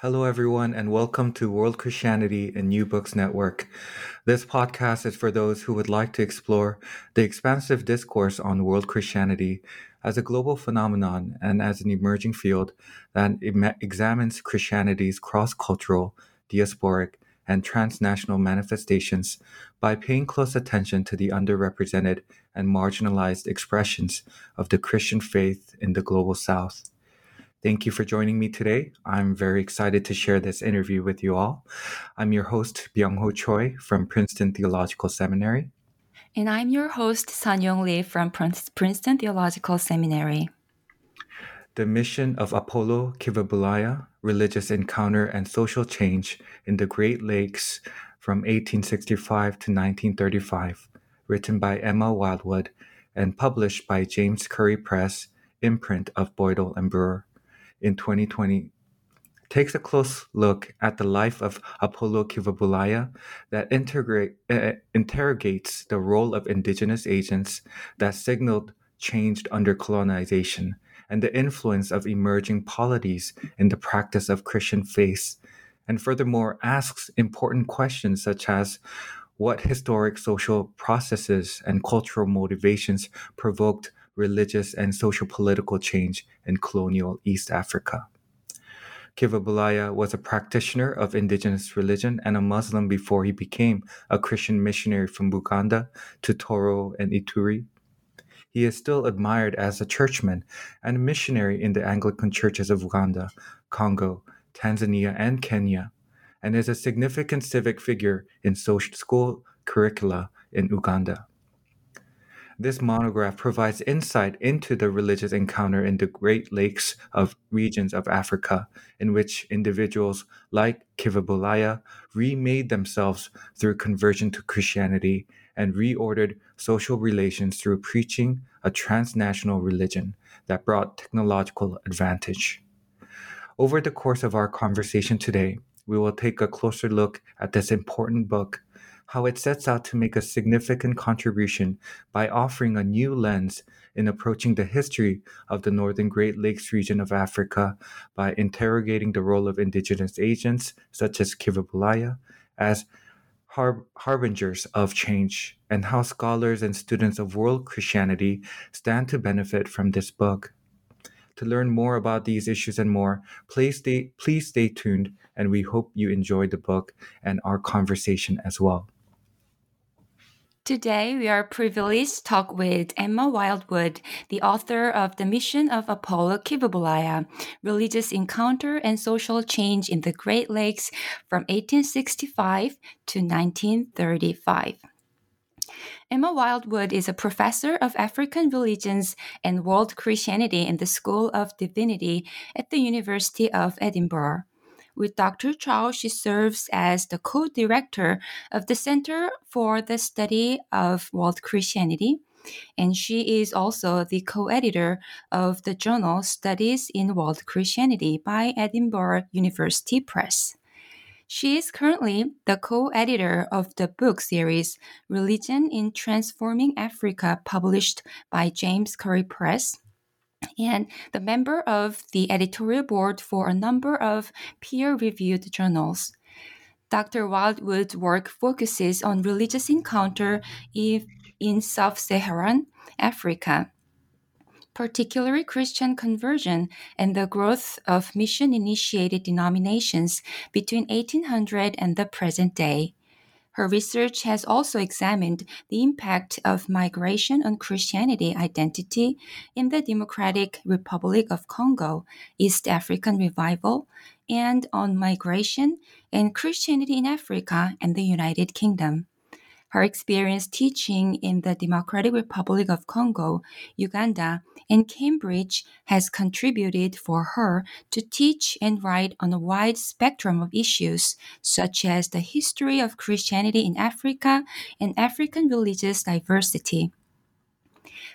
Hello, everyone, and welcome to World Christianity and New Books Network. This podcast is for those who would like to explore the expansive discourse on world Christianity as a global phenomenon and as an emerging field that examines Christianity's cross cultural, diasporic, and transnational manifestations by paying close attention to the underrepresented and marginalized expressions of the Christian faith in the global South. Thank you for joining me today. I'm very excited to share this interview with you all. I'm your host, Byung Ho Choi from Princeton Theological Seminary. And I'm your host, Sanyong Lee from Princeton Theological Seminary. The mission of Apolo Kivebulaya, Religious Encounter and Social Change in the Great Lakes from 1865 to 1935, written by Emma Wild-Wood and published by James Currey Press, imprint of Boydell and Brewer in 2020 takes a close look at the life of Apolo Kivebulaya that uh, interrogates the role of indigenous agents that signaled changed under colonization and the influence of emerging polities in the practice of Christian faith, and furthermore asks important questions such as what historic social processes and cultural motivations provoked religious, and social political change in colonial East Africa. Kivebulaya was a practitioner of indigenous religion and a Muslim before he became a Christian missionary from Buganda to Toro and Ituri. He is still admired as a churchman and missionary in the Anglican churches of Uganda, Congo, Tanzania, and Kenya, and is a significant civic figure in social school curricula in Uganda. This monograph provides insight into the religious encounter in the Great Lakes of regions of Africa, in which individuals like Kivebulaya remade themselves through conversion to Christianity and reordered social relations through preaching a transnational religion that brought technological advantage. Over the course of our conversation today, we will take a closer look at this important book how it sets out to make a significant contribution by offering a new lens in approaching the history of the Northern Great Lakes region of Africa by interrogating the role of indigenous agents such as Kivebulaya as har- harbingers of change and how scholars and students of world Christianity stand to benefit from this book. To learn more about these issues and more, please stay, please stay tuned and we hope you enjoy the book and our conversation as well. Today, we are privileged to talk with Emma Wild-Wood, the author of The Mission of Apolo Kivebulaya, Religious Encounter and Social Change in the Great Lakes from 1865 to 1935. Emma Wild-Wood is a professor of African religions and world Christianity in the School of Divinity at the University of Edinburgh. With Dr. Chow, she serves as the co director of the Center for the Study of World Christianity. And she is also the co editor of the journal Studies in World Christianity by Edinburgh University Press. She is currently the co editor of the book series Religion in Transforming Africa, published by James Currey Press, and the member of the editorial board for a number of peer reviewed journals. Dr. Wild-Wood's work focuses on religious encounter in sub Saharan Africa particularly Christian conversion and the growth of mission initiated denominations between 1800 and the present day. Her research has also examined the impact of migration on Christianity identity in the Democratic Republic of Congo, East African Revival, and on migration and Christianity in Africa and the United Kingdom. Her experience teaching in the Democratic Republic of Congo, Uganda, and Cambridge has contributed for her to teach and write on a wide spectrum of issues, such as the history of Christianity in Africa and African religious diversity.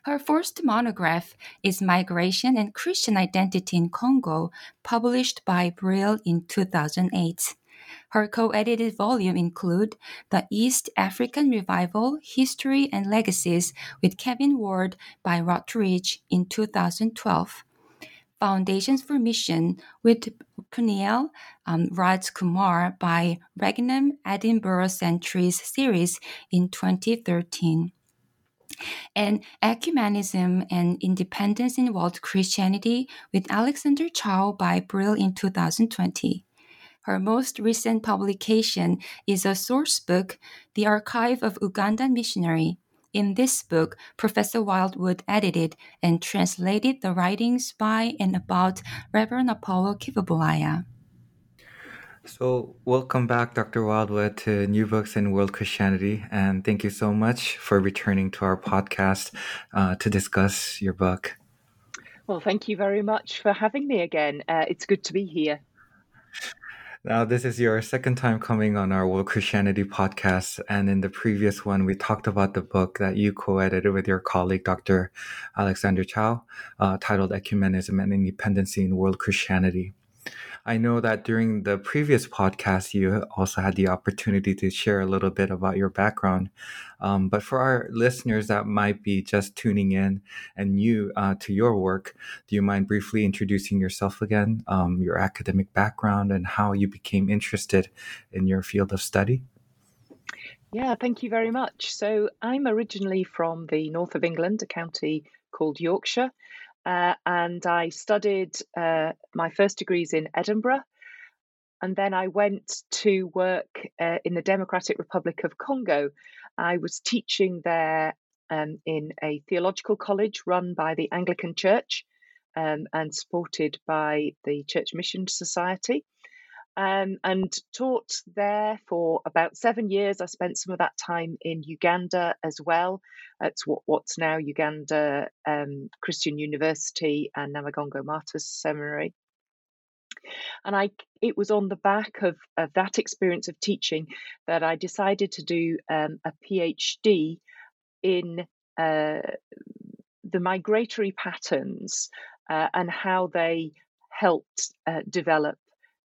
Her first monograph is Migration and Christian Identity in Congo, published by Brill in 2008. Her co-edited volume include The East African Revival: History and Legacies with Kevin Ward by Routledge in 2012. Foundations for Mission with Peniel um, Raj Kumar by Regnum Edinburgh Centenary series in 2013 and Ecumenism and Independence in World Christianity with Alexander Chow by Brill in 2020. Her most recent publication is a source book, The Archive of Ugandan Missionary. In this book, Professor Wild-Wood edited and translated the writings by and about Reverend Apolo Kivebulaya. So, welcome back, Dr. Wild-Wood, to New Books in World Christianity. And thank you so much for returning to our podcast uh, to discuss your book. Well, thank you very much for having me again. Uh, it's good to be here. Now, this is your second time coming on our World Christianity podcast. And in the previous one, we talked about the book that you co edited with your colleague, Dr. Alexander Chow, uh, titled Ecumenism and Independency in World Christianity. I know that during the previous podcast, you also had the opportunity to share a little bit about your background. Um, but for our listeners that might be just tuning in and new uh, to your work, do you mind briefly introducing yourself again, um, your academic background, and how you became interested in your field of study? Yeah, thank you very much. So, I'm originally from the north of England, a county called Yorkshire. Uh, and I studied uh, my first degrees in Edinburgh. And then I went to work uh, in the Democratic Republic of Congo. I was teaching there um, in a theological college run by the Anglican Church um, and supported by the Church Mission Society um, and taught there for about seven years. I spent some of that time in Uganda as well. at what, what's now Uganda um, Christian University and Namugongo Martyrs Seminary. And I, it was on the back of, of that experience of teaching that I decided to do um, a PhD in uh, the migratory patterns uh, and how they helped uh, develop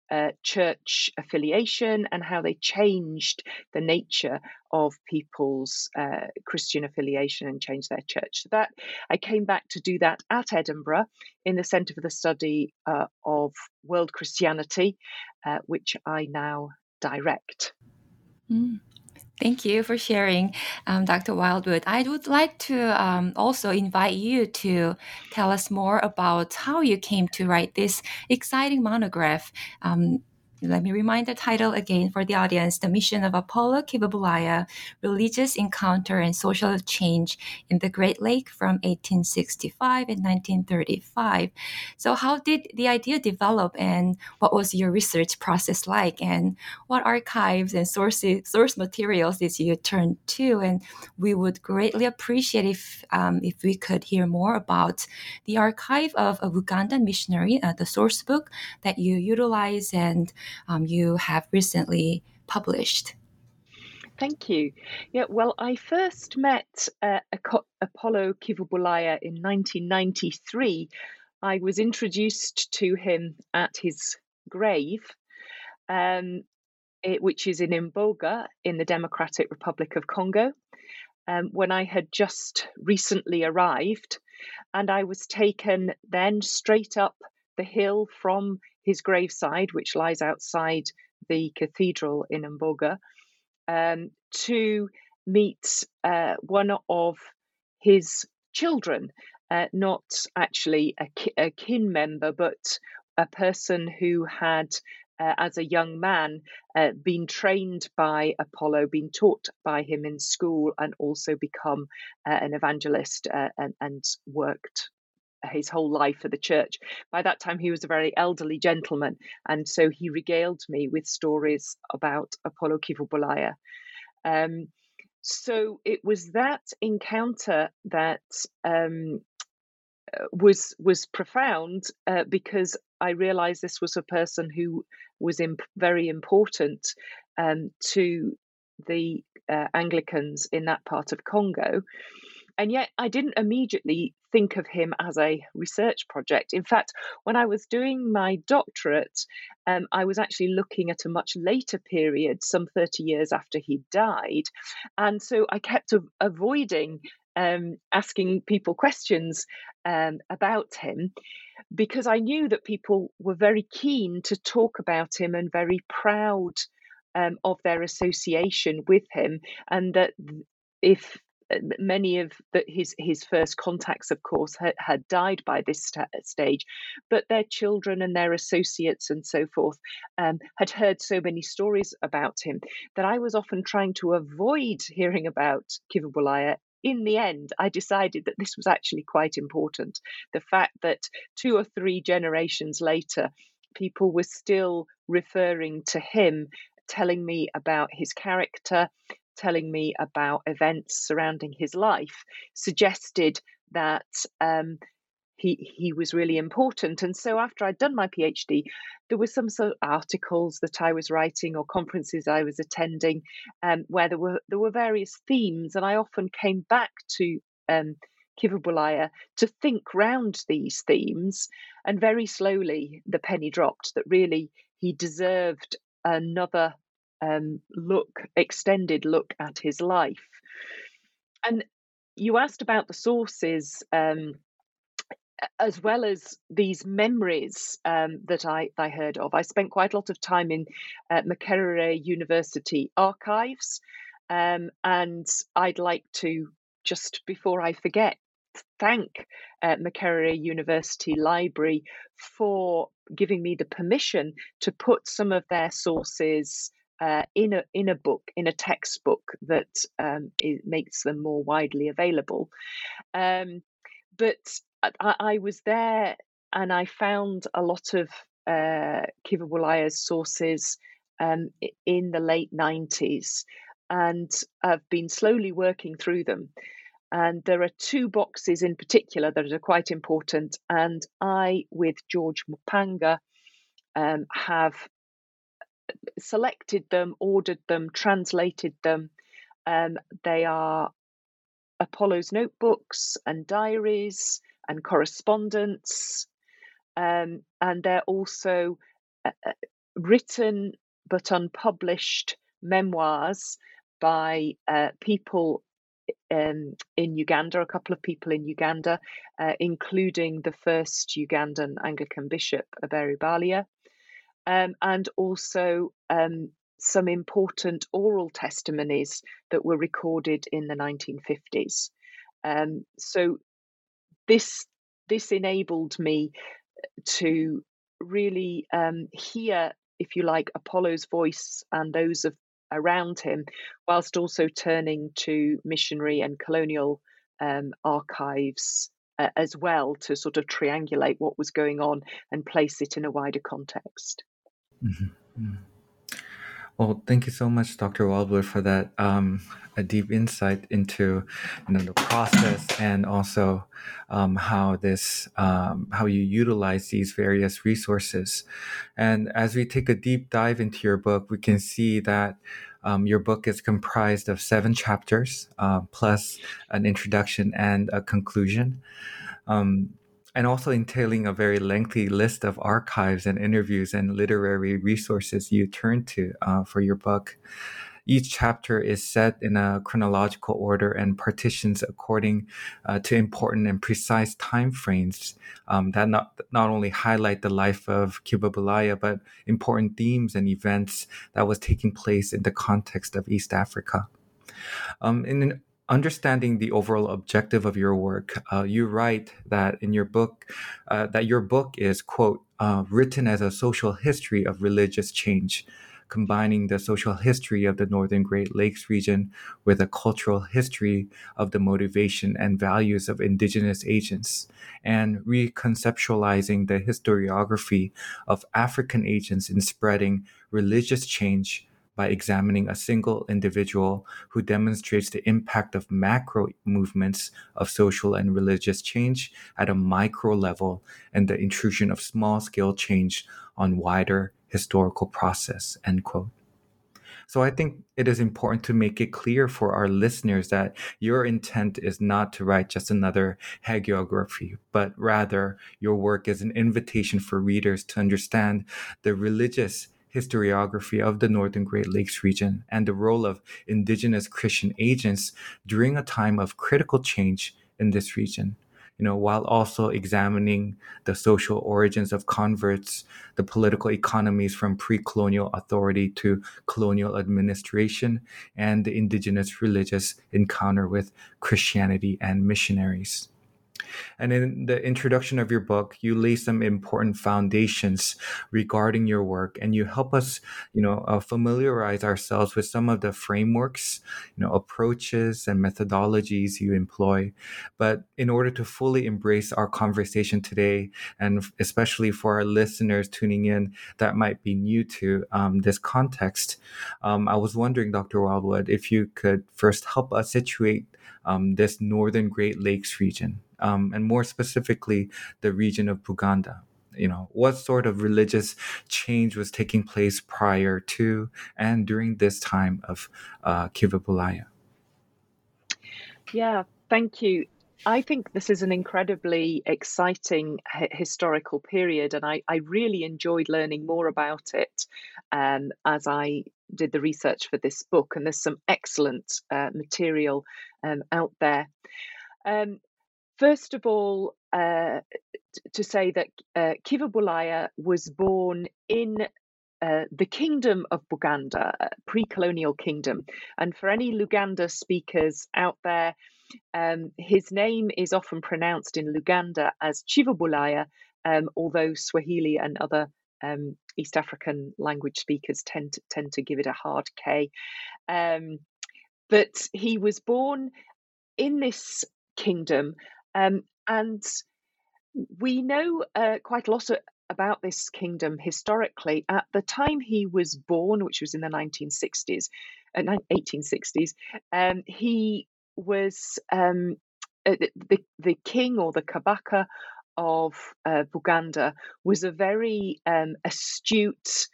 uh, church affiliation and how they changed the nature of people's uh, Christian affiliation and changed their church. So that I came back to do that at Edinburgh in the Centre for the Study uh, of World Christianity, uh, which I now direct. Mm. Thank you for sharing, um, Dr. Wild-Wood. I would like to um, also invite you to tell us more about how you came to write this exciting monograph. Um, let me remind the title again for the audience The Mission of Apolo Kivebulaya Religious Encounter and Social Change in the Great Lake from 1865 and 1935. So, how did the idea develop, and what was your research process like? And what archives and sources, source materials did you turn to? And we would greatly appreciate if, um, if we could hear more about the archive of a Ugandan missionary, uh, the source book that you utilize and um, you have recently published. Thank you. Yeah, well, I first met uh, Apolo Kivebulaya in 1993. I was introduced to him at his grave. Um, it, which is in Mboga in the Democratic Republic of Congo. Um, when I had just recently arrived, and I was taken then straight up the hill from his graveside, which lies outside the cathedral in Mboga, um, to meet uh, one of his children, uh, not actually a, ki- a, kin member, but a person who had, uh, as a young man, uh, been trained by Apolo, been taught by him in school, and also become uh, an evangelist uh, and, and worked his whole life for the church. By that time, he was a very elderly gentleman, and so he regaled me with stories about Apolo Kivebulaya. Um, so it was that encounter that um, uh, was was profound uh, because I realized this was a person who was imp- very important um, to the uh, Anglicans in that part of Congo. And yet, I didn't immediately think of him as a research project. In fact, when I was doing my doctorate, um, I was actually looking at a much later period, some 30 years after he died. And so I kept avoiding um, asking people questions um, about him because I knew that people were very keen to talk about him and very proud um, of their association with him, and that if many of the, his his first contacts, of course, had, had died by this st- stage, but their children and their associates and so forth um, had heard so many stories about him that I was often trying to avoid hearing about Kivebulaya in the end, I decided that this was actually quite important. The fact that two or three generations later, people were still referring to him, telling me about his character, telling me about events surrounding his life suggested that um, he he was really important. And so after I'd done my PhD, there were some sort of articles that I was writing or conferences I was attending, um, where there were there were various themes, and I often came back to um, Kivebulaya to think round these themes, and very slowly the penny dropped that really he deserved another um, look, extended look at his life. And you asked about the sources, um, as well as these memories um, that I, I heard of. I spent quite a lot of time in uh, Makerere University archives, um, and I'd like to just before I forget thank uh, Makerere University Library for giving me the permission to put some of their sources uh, in a in a book in a textbook that um, makes them more widely available. Um, but I, I, was there and I found a lot of uh, sources um, in the late nineties, and I've been slowly working through them. And there are two boxes in particular that are quite important. And I, with George Mupanga, um, have selected them, ordered them, translated them. Um, they are Apolo's notebooks and diaries and correspondence. Um, and they're also uh, uh written but unpublished memoirs by uh, people um, in Uganda, a couple of people in Uganda, uh, including the first Ugandan Anglican bishop, Aberi Balya, um, and also um, some important oral testimonies that were recorded in the 1950s. Um, so this this enabled me to really um, hear, if you like, Apolo's voice and those of around him, whilst also turning to missionary and colonial um, archives uh, as well to sort of triangulate what was going on and place it in a wider context. Mm-hmm. mm-hmm. Well, thank you so much, Dr. Wild-Wood, for that um, a deep insight into you know the process and also um, how this um, how you utilize these various resources. And as we take a deep dive into your book, we can see that um, your book is comprised of seven chapters uh, plus an introduction and a conclusion. Um, and also entailing a very lengthy list of archives and interviews and literary resources you turn to uh, for your book. Each chapter is set in a chronological order and partitions according uh, to important and precise time frames um, that not, not only highlight the life of Kivebulaya, but important themes and events that was taking place in the context of East Africa. Um, in understanding the overall objective of your work, uh, you write that in your book uh, that your book is quote uh, written as a social history of religious change combining the social history of the Northern Great Lakes region with a cultural history of the motivation and values of indigenous agents, and reconceptualizing the historiography of African agents in spreading religious change by examining a single individual who demonstrates the impact of macro movements of social and religious change at a micro level and the intrusion of small scale change on wider historical process, end quote. So I think it is important to make it clear for our listeners that your intent is not to write just another hagiography, but rather your work is an invitation for readers to understand the religious historiography of the Northern Great Lakes region and the role of indigenous Christian agents during a time of critical change in this region you know, while also examining the social origins of converts, the political economies from pre-colonial authority to colonial administration, and the indigenous religious encounter with Christianity and missionaries. And in the introduction of your book, you lay some important foundations regarding your work, and you help us, you know, uh, familiarize ourselves with some of the frameworks, you know, approaches and methodologies you employ. But in order to fully embrace our conversation today, and especially for our listeners tuning in that might be new to um, this context, um, I was wondering, Dr. Wild-Wood, if you could first help us situate um, this northern Great Lakes region um, and more specifically the region of Buganda you know what sort of religious change was taking place prior to and during this time of uh, Kivebulaya? Yeah, thank you. I think this is an incredibly exciting h- historical period, and I, I, really enjoyed learning more about it um, as I did the research for this book. And there's some excellent uh, material um, out there. Um, First of all, uh, to say that uh, was born in uh, the kingdom of Buganda, a pre colonial kingdom. And for any Luganda speakers out there, um, his name is often pronounced in Luganda as Chivabulaya, um, although Swahili and other um, East African language speakers tend to, tend to give it a hard K. Um, but he was born in this kingdom um, and we know uh, quite a lot of, about this kingdom historically. At the time he was born, which was in the 1960s, uh, 1860s, um, he was um, uh, the, the king or the Kabaka of uh, Buganda was a very um, astute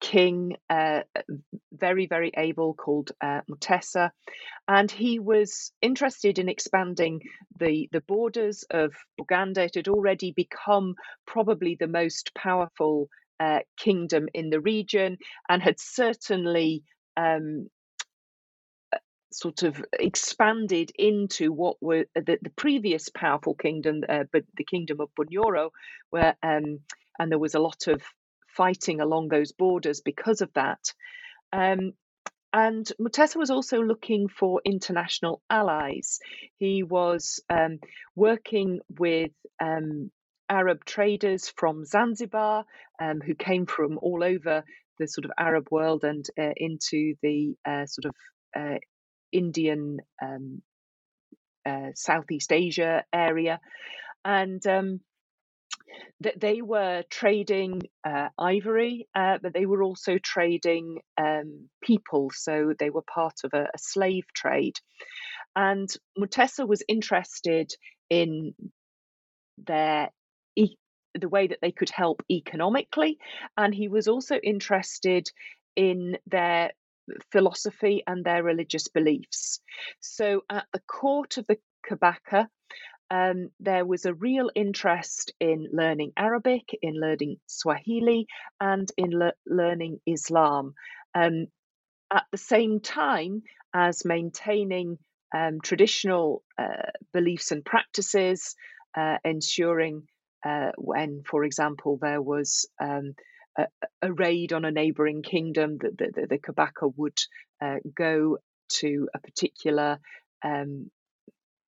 king, uh, very, very able, called uh, Mutesa. And he was interested in expanding the, the borders of Buganda. It had already become probably the most powerful uh, kingdom in the region and had certainly um, sort of expanded into what were the, the previous powerful kingdom, uh, but the kingdom of Bunyoro, where um, and there was a lot of fighting along those borders because of that. Um, and Mutesa was also looking for international allies. He was um, working with um, Arab traders from Zanzibar um, who came from all over the sort of Arab world and uh, into the uh, sort of uh, Indian um, uh, Southeast Asia area. And um, that they were trading uh, ivory, uh, but they were also trading um, people. So they were part of a, a slave trade. And Mutesa was interested in their e- the way that they could help economically, and he was also interested in their philosophy and their religious beliefs. So at the court of the Kabaka, um, there was a real interest in learning Arabic, in learning Swahili, and in le- learning Islam. Um, at the same time as maintaining um, traditional uh, beliefs and practices, uh, ensuring uh, when, for example, there was um, a, a, raid on a neighboring kingdom, that the, the, the, Kabaka would uh, go to a particular um,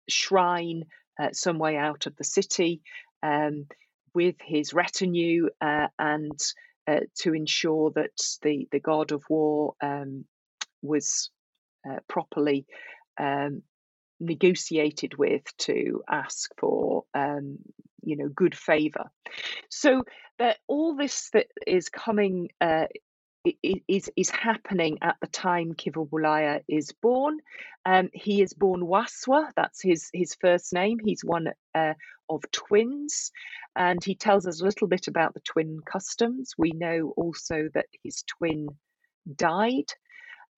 shrine uh, some way out of the city um, with his retinue uh, and uh, to ensure that the, the god of war um, was uh, properly um, negotiated with to ask for um, you know good favor. So that all this that is coming uh, is is happening at the time Kivebulaya is born. Um, he is born Waswa. That's his his first name. He's one uh, of twins, and he tells us a little bit about the twin customs. We know also that his twin died.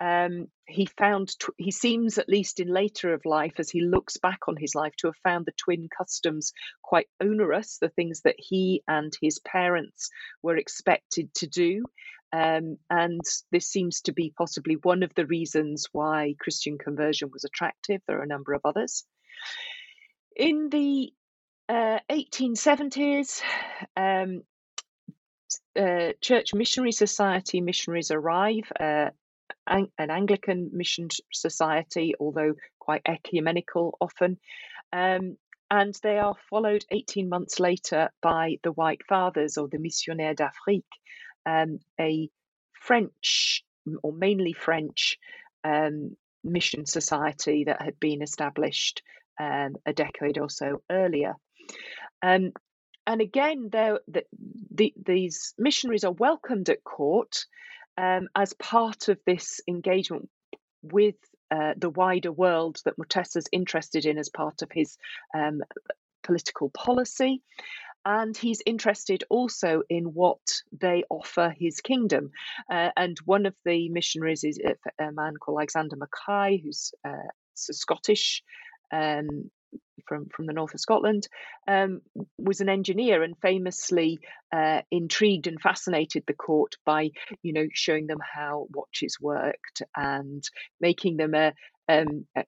Um, he found tw- he seems at least in later of life as he looks back on his life to have found the twin customs quite onerous the things that he and his parents were expected to do um, and this seems to be possibly one of the reasons why Christian conversion was attractive. There are a number of others. In the uh, 1870s, um, uh, Church Missionary Society missionaries arrive, uh, an Anglican mission society, although quite ecumenical often. Um, and they are followed 18 months later by the White Fathers or the Missionnaires d'Afrique, um, a French or mainly French um, mission society that had been established um, a decade or so earlier. Um, and again, the, the, these missionaries are welcomed at court um, as part of this engagement with uh, the wider world that Mutesa's interested in as part of his um, political policy and he's interested also in what they offer his kingdom. Uh, and one of the missionaries is a man called Alexander Mackay, who's uh, Scottish. Um, from from the north of Scotland, um, was an engineer and famously uh, intrigued and fascinated the court by you know showing them how watches worked and making them a, um, a,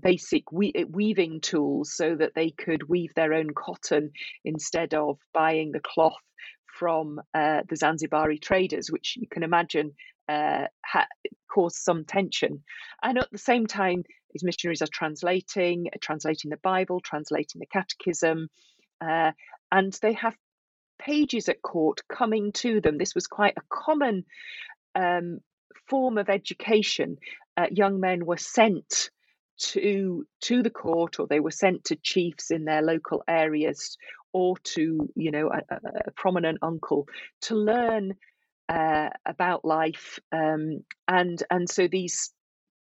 basic we- eh, weaving tools so that they could weave their own cotton instead of buying the cloth from uh, the Zanzibari traders, which you can imagine uh, ha- caused some tension. And at the same time, these missionaries are translating, translating the Bible, translating the Catechism, uh, and they have pages at court coming to them. This was quite a common um, form of education. Uh, young men were sent to to the court or they were sent to chiefs in their local areas or to you know a, a prominent uncle to learn uh, about life um, and and so these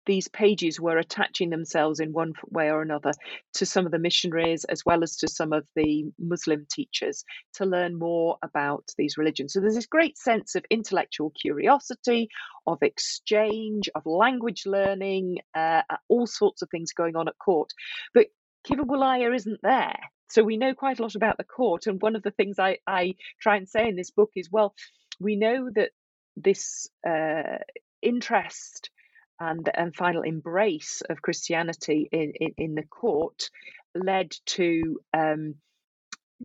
these pages were attaching themselves in one way or another to some of the missionaries as well as to some of the Muslim teachers to learn more about these religions. So there's this great sense of intellectual curiosity, of exchange, of language learning, uh, all sorts of things going on at court. But Kivebulaya isn't there. So we know quite a lot about the court. And one of the things I, I try and say in this book is well, we know that this uh, interest and and final embrace of Christianity in in, in the court led to um,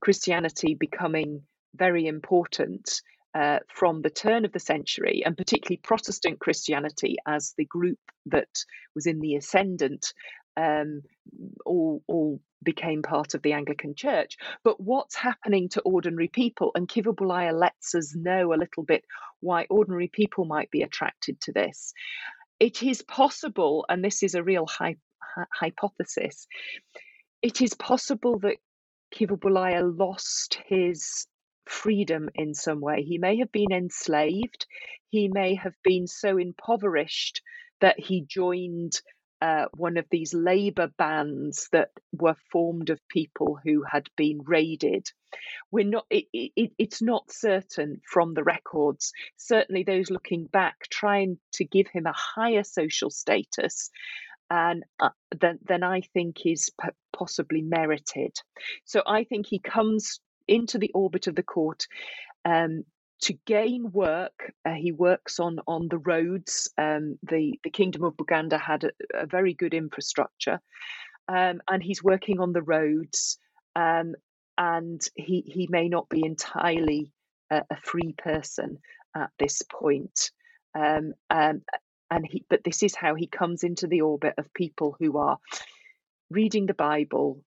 Christianity becoming very important uh, from the turn of the century, and particularly Protestant Christianity as the group that was in the ascendant, um, all all became part of the Anglican Church. But what's happening to ordinary people? And Kivebulaya lets us know a little bit why ordinary people might be attracted to this it is possible, and this is a real hy- hypothesis, it is possible that Kivebulaya lost his freedom in some way. He may have been enslaved, he may have been so impoverished that he joined uh, one of these labor bands that were formed of people who had been raided. We're not. It, it, it's not certain from the records. Certainly, those looking back, trying to give him a higher social status. and uh, then, then I think is p- possibly merited. So I think he comes into the orbit of the court um, to gain work. Uh, he works on on the roads. Um, the the Kingdom of Buganda had a, a very good infrastructure, um, and he's working on the roads. Um, and he he may not be entirely a, a free person at this point. Um, um, and he, but this is how he comes into the orbit of people who are reading the Bible,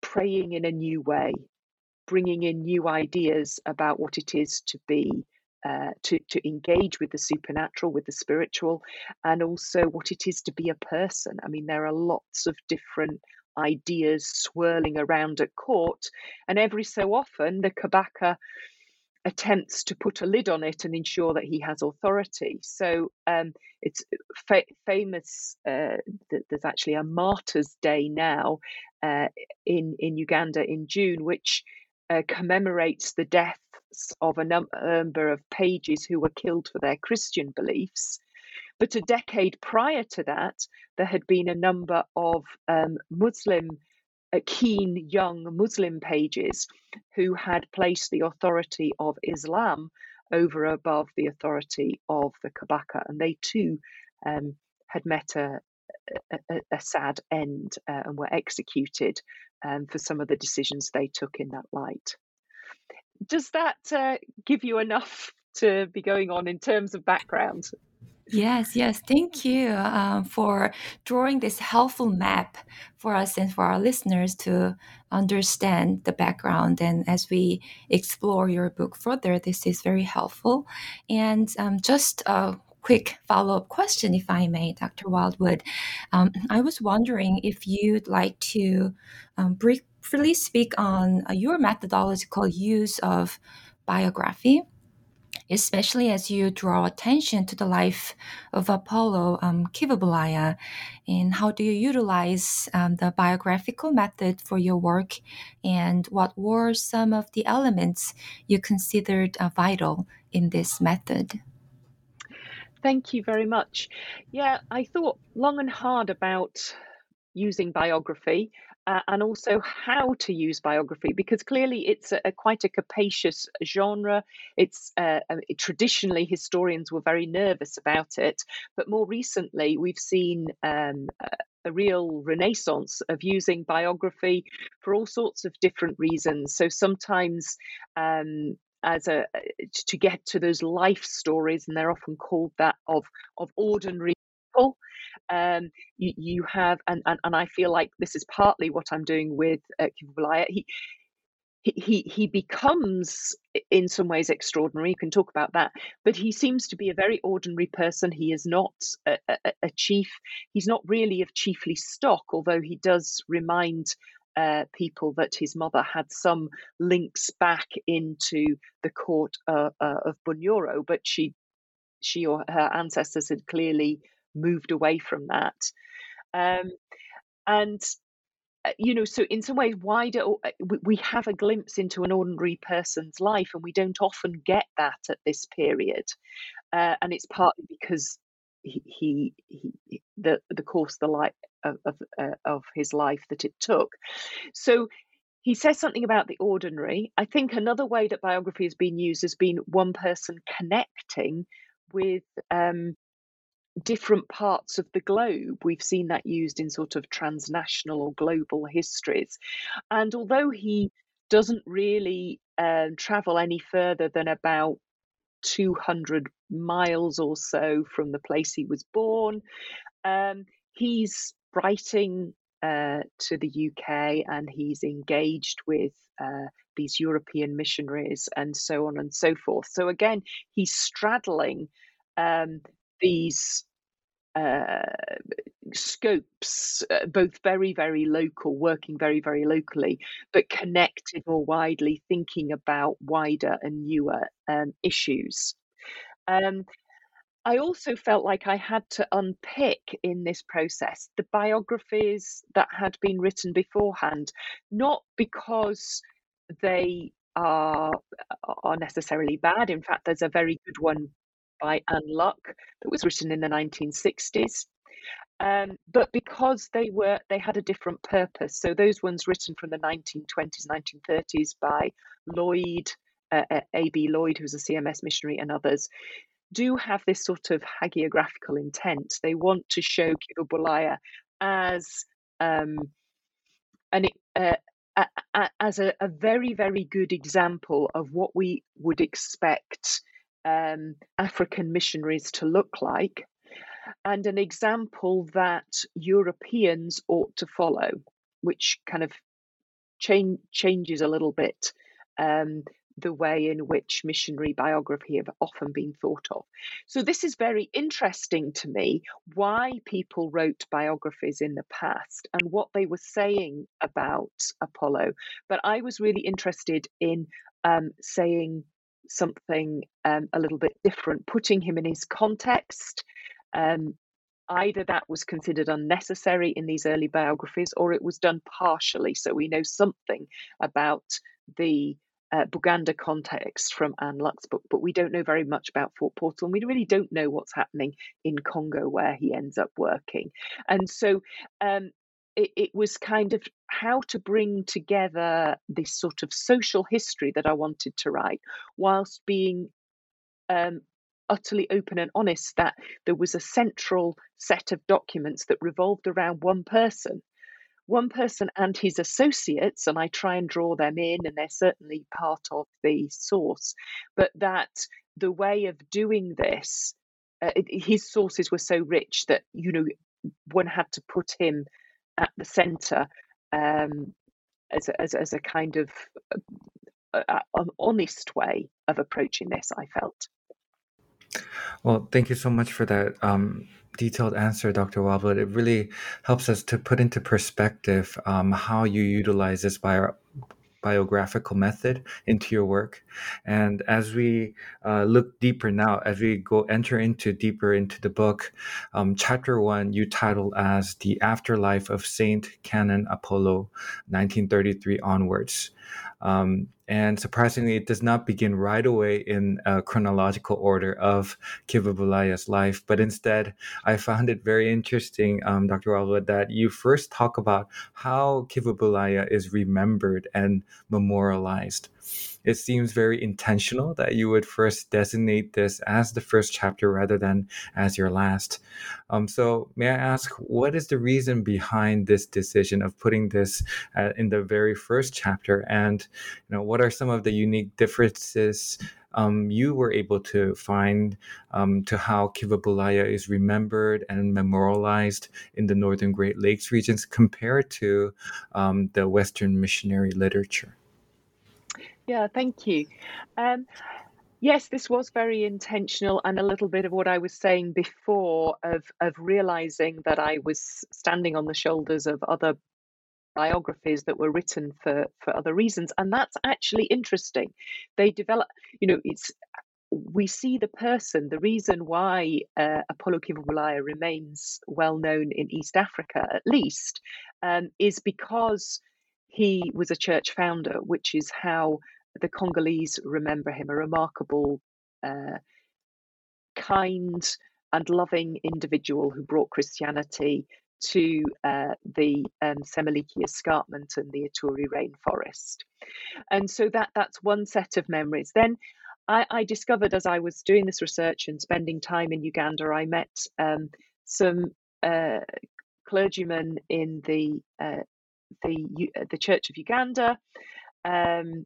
praying in a new way, bringing in new ideas about what it is to be uh, to to engage with the supernatural, with the spiritual, and also what it is to be a person. I mean, there are lots of different ideas swirling around at court, and every so often the Kabaka attempts to put a lid on it and ensure that he has authority. So um, it's fa- famous. Uh, that there's actually a Martyrs' Day now uh, in in Uganda in June, which uh, commemorates the deaths of a number of pages who were killed for their Christian beliefs. But a decade prior to that, there had been a number of um, Muslim, uh, keen young Muslim pages who had placed the authority of Islam over above the authority of the Kabaka, and they too um, had met a, a, a sad end uh, and were executed um, for some of the decisions they took in that light. Does that uh, give you enough to be going on in terms of background? Yes, yes. Thank you um, for drawing this helpful map for us and for our listeners to understand the background. And as we explore your book further, this is very helpful. And um, just a quick follow up question, if I may, Dr. Wild-Wood. Um, I was wondering if you'd like to um, briefly speak on uh, your methodological use of biography especially as you draw attention to the life of Apolo um, Kivebulaya. And how do you utilize um, the biographical method for your work? And what were some of the elements you considered uh, vital in this method? Thank you very much. Yeah, I thought long and hard about using biography uh, and also how to use biography because clearly it's a, a quite a capacious genre. It's uh, uh traditionally historians were very nervous about it, but more recently we've seen um, a real renaissance of using biography for all sorts of different reasons. So sometimes um, as a to get to those life stories, and they're often called that of of ordinary people. Um, you, you have, and, and and I feel like this is partly what I'm doing with uh, He he he becomes in some ways extraordinary you can talk about that but he seems to be a very ordinary person. He is not a, a, a chief. He's not really of chiefly stock although he does remind uh, people that his mother had some links back into the court uh, uh, of Bunyoro, but she, she or her ancestors had clearly moved away from that. Um, and uh, you know, so in some ways, why do we have a glimpse into an ordinary person's life, and we don't often get that at this period, uh, and it's partly because he, he, he the the course the life of of, uh, of his life that it took. So he says something about the ordinary. I think another way that biography has been used has been one person connecting with um, different parts of the globe. We've seen that used in sort of transnational or global histories. And although he doesn't really uh, travel any further than about 200 miles or so from the place he was born. Um, he's writing uh, to the UK and he's engaged with uh, these European missionaries and so on and so forth. So again, he's straddling um, these uh, scopes, uh, both very, very local, working very, very locally, but connected more widely, thinking about wider and newer um, issues. Um, I also felt like I had to unpick in this process the biographies that had been written beforehand, not because they are are necessarily bad. In fact, there's a very good one by Anne that was written in the 1960s. Um, but because they were they had a different purpose. So those ones written from the 1920s, 1930s by Lloyd, uh, uh A.B. Lloyd, who was a CMS missionary, and others, do have this sort of hagiographical intent. They want to show Kiva as um, an, uh, a, a, as a, a, very, very good example of what we would expect um, African missionaries to look like, and an example that Europeans ought to follow, which kind of change, changes a little bit um, the way in which missionary biography have often been thought of. So, this is very interesting to me why people wrote biographies in the past and what they were saying about Apolo. But I was really interested in um, saying something um, a little bit different, putting him in his context. Um, either that was considered unnecessary in these early biographies or it was done partially. So we know something about the uh, Buganda context from Anne Luck's book, but we don't know very much about Fort Portal, and we really don't know what's happening in Congo where he ends up working. And so um, it, it, was kind of how to bring together this sort of social history that I wanted to write, whilst being um, utterly open and honest that there was a central set of documents that revolved around one person. One person and his associates, and I try and draw them in, and they're certainly part of the source, but that the way of doing this, uh, his sources were so rich that, you know, one had to put him at the center um, as, a, as, as, a kind of uh, uh, an honest way of approaching this, I felt. Well, thank you so much for that um, detailed answer, Dr. Wild-Wood. It really helps us to put into perspective um, how you utilize this bio- biographical method into your work. And as we uh, look deeper now, as we go enter into deeper into the book, um, chapter one you titled as "The Afterlife of Saint Canon Apolo, 1933 onwards." Um, and surprisingly, it does not begin right away in a chronological order of Kivebulaya's life, but instead, I found it very interesting, um, Dr. Wild-Wood, that you first talk about how Kivebulaya is remembered and memorialized it seems very intentional that you would first designate this as the first chapter rather than as your last. Um, so, may I ask, what is the reason behind this decision of putting this uh, in the very first chapter? And you know, what are some of the unique differences um, you were able to find um, to how Kivebulaya is remembered and memorialized in the Northern Great Lakes regions compared to um, the Western missionary literature? Yeah, thank you. Um, yes, this was very intentional, and a little bit of what I was saying before of of realizing that I was standing on the shoulders of other biographies that were written for for other reasons, and that's actually interesting. They develop, you know, it's we see the person, the reason why uh, Apolo Kivebulaya remains well known in East Africa, at least, um, is because he was a church founder, which is how the Congolese remember him, a remarkable, uh, kind, and loving individual who brought Christianity to uh, the um, escarpment and the Ituri rainforest. And so that that's one set of memories. Then I, I, discovered as I was doing this research and spending time in Uganda, I met um, some uh, clergymen in the uh, the the Church of Uganda. Um,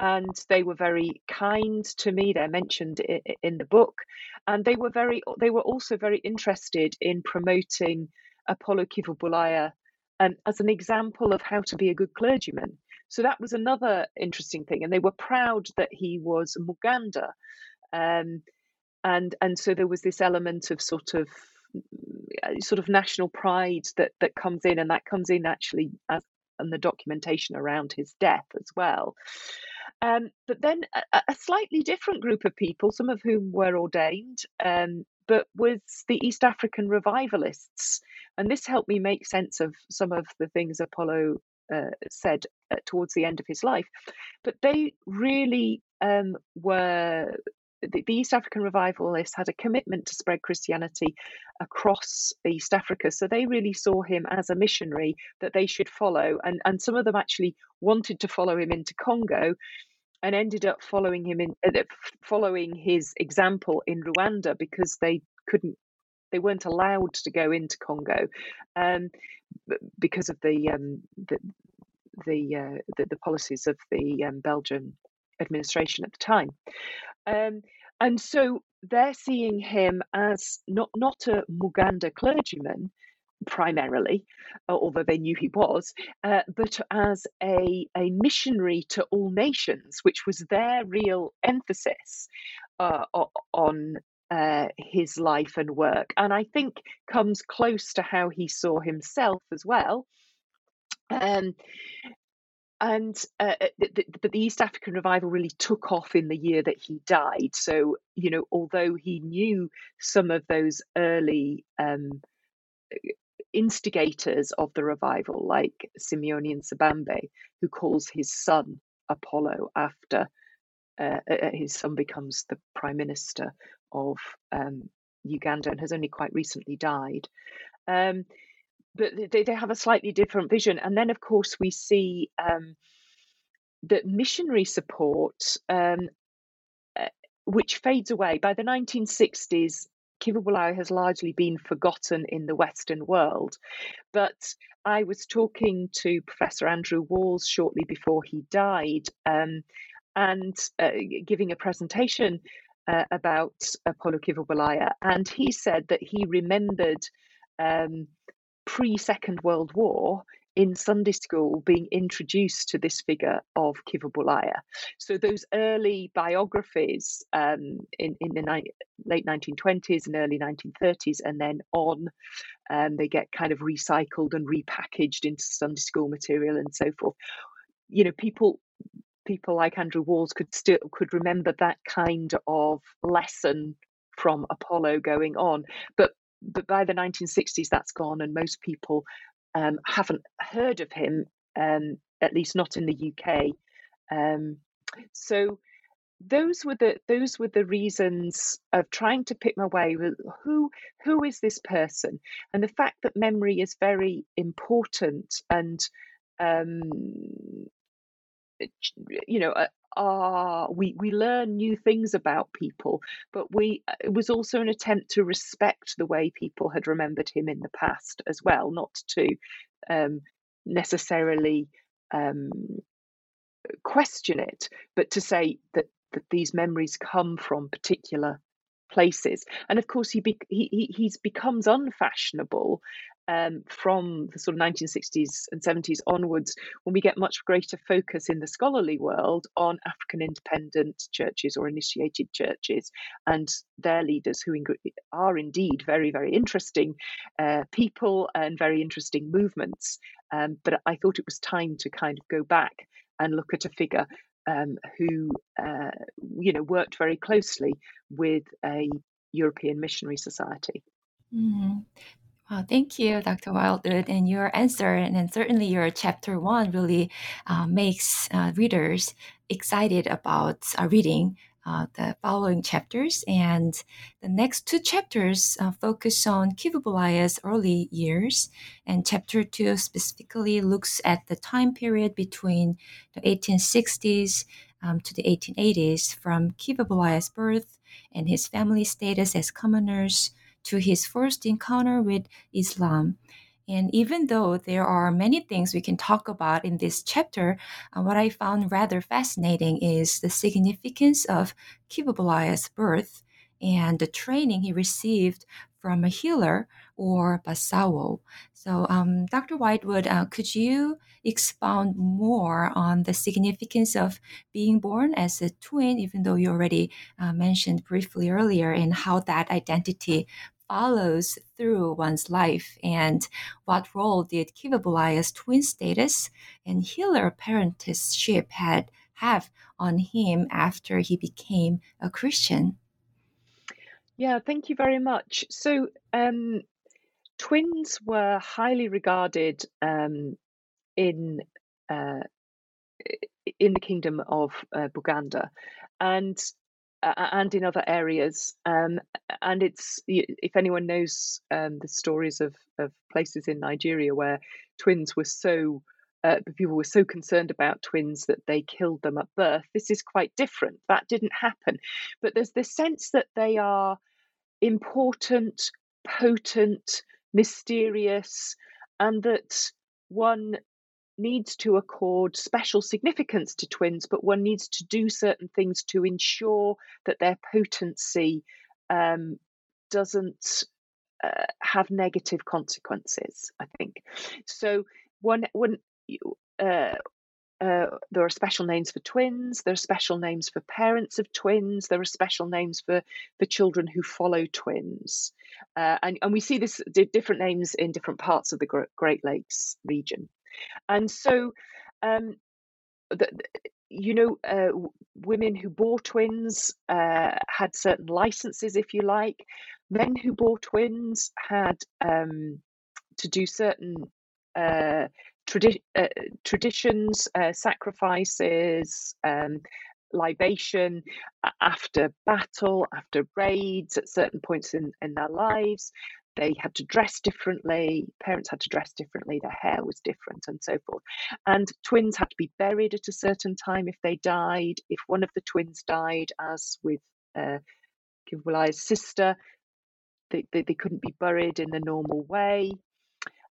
and they were very kind to me they're mentioned in the book and they were very they were also very interested in promoting Apolo Kivebulaya um, as an example of how to be a good clergyman. So that was another interesting thing and they were proud that he was muganda um, and and so there was this element of sort of mm, sort of national pride that that comes in and that comes in actually as and the documentation around his death as well um, but then a, a, slightly different group of people, some of whom were ordained, um, but was the East African revivalists. And this helped me make sense of some of the things Apolo uh, said uh, towards the end of his life. But they really um, were the, the, East African revivalists had a commitment to spread Christianity across East Africa. So they really saw him as a missionary that they should follow. And, and some of them actually wanted to follow him into Congo and ended up following him in uh, following his example in Rwanda because they couldn't they weren't allowed to go into Congo um, because of the um, the the, uh, the, the policies of the um, Belgian administration at the time. Um, and so they're seeing him as not not a Muganda clergyman primarily, uh, although they knew he was, uh, but as a, a missionary to all nations, which was their real emphasis uh, on uh, his life and work. And I think comes close to how he saw himself as well. Um, and uh, uh the, the East African revival really took off in the year that he died. So you know, although he knew some of those early um, instigators of the revival, like Simeon Nsibambi, who calls his son Apolo after uh, uh, uh, his son becomes the prime minister of um, Uganda and has only quite recently died. Um, but they, they have a slightly different vision. And then, of course, we see um, that missionary support, um, uh, which fades away by the 1960s. Kiva has largely been forgotten in the Western world. But I was talking to Professor Andrew Walls shortly before he died um, and uh, giving a presentation uh, about Apolo Kiva. And he said that he remembered um, pre Second World War in Sunday school being introduced to this figure of Kivebulaya. So those early biographies um, in, in the ni- late 1920s and early 1930s, and then on, um, they get kind of recycled and repackaged into Sunday school material and so forth. You know, people people like Andrew Walls could still could remember that kind of lesson from Apolo going on, but but by the 1960s, that's gone, and most people um, haven't heard of him, um, at least not in the UK. Um, so those were the those were the reasons of trying to pick my way with who who is this person, and the fact that memory is very important and um, you know are we we learn new things about people. But we it was also an attempt to respect the way people had remembered him in the past as well not to um, necessarily um, question it but to say that that these memories come from particular places. And of course he, be, he he's becomes unfashionable um, from the sort of 1960s and 70s onwards, when we get much greater focus in the scholarly world on African independent churches or initiated churches and their leaders, who are indeed very, very interesting uh, people and very interesting movements. Um, but I thought it was time to kind of go back and look at a figure um, who, uh, you know, worked very closely with a European missionary society. Mm-hmm. Well, thank you, Dr. Wild-Wood, and your answer, and certainly your chapter one really uh, makes uh, readers excited about uh, reading uh, the following chapters. And the next two chapters uh, focus on Kivebulaya's early years, and chapter two specifically looks at the time period between the 1860s um, to the 1880s, from Kivebulaya's birth and his family status as commoners to his first encounter with Islam. And even though there are many things we can talk about in this chapter, uh, what I found rather fascinating is the significance of Kiva birth and the training he received from a healer or Basawo. So, um, Dr. Wild-Wood, uh, could you expound more on the significance of being born as a twin, even though you already uh, mentioned briefly earlier, and how that identity follows through one's life and what role did Kivebulaya's twin status and healer parentship had have on him after he became a Christian? Yeah, thank you very much. So, um, twins were highly regarded um, in uh, in the kingdom of uh, Buganda, and and in other areas. Um, and it's if anyone knows um, the stories of of places in Nigeria where twins were so uh, people were so concerned about twins that they killed them at birth. This is quite different. That didn't happen, but there's this sense that they are important, potent, mysterious, and that one needs to accord special significance to twins, but one needs to do certain things to ensure that their potency um, doesn't uh, have negative consequences. I think so. One one. Uh, uh, there are special names for twins. There are special names for parents of twins. There are special names for for children who follow twins, uh, and and we see this different names in different parts of the Great Lakes region. And so, um, the, you know, uh, women who bore twins uh, had certain licenses, if you like. Men who bore twins had um, to do certain uh, tradi- uh, traditions, uh, sacrifices, um, libation after battle, after raids at certain points in, in their lives. They had to dress differently, parents had to dress differently, their hair was different, and so forth. And twins had to be buried at a certain time if they died. If one of the twins died, as with uh, sister, they, they, they couldn't be buried in the normal way.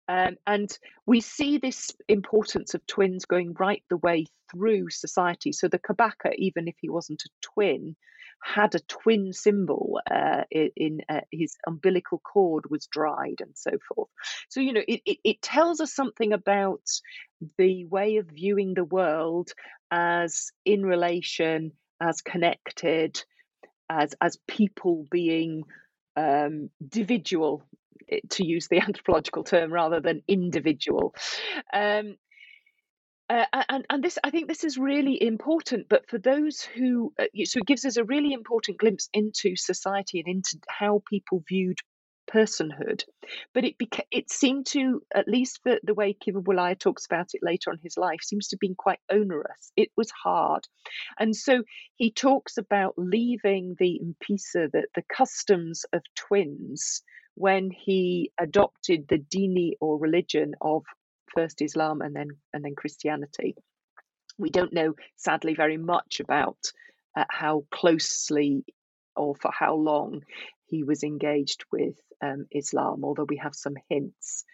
Um, and we see this importance of twins going right the way through society. So the Kabaka, even if he wasn't a twin, had a twin symbol uh, in, uh, his umbilical cord was dried and so forth. So, you know, it, it, it tells us something about the way of viewing the world as in relation, as connected, as, as people being um, individual eh, to use the anthropological term rather than individual. Um, uh, and and this I think this is really important. But for those who uh, so it gives us a really important glimpse into society and into how people viewed personhood. But it beca- it seemed to at least the, the way Kiva talks about it later on his life seems to have been quite onerous. It was hard, and so he talks about leaving the mpisa, the the customs of twins when he adopted the dini or religion of first Islam and then and then Christianity. We don't know, sadly, very much about uh, how closely or for how long he was engaged with um, Islam, although we have some hints.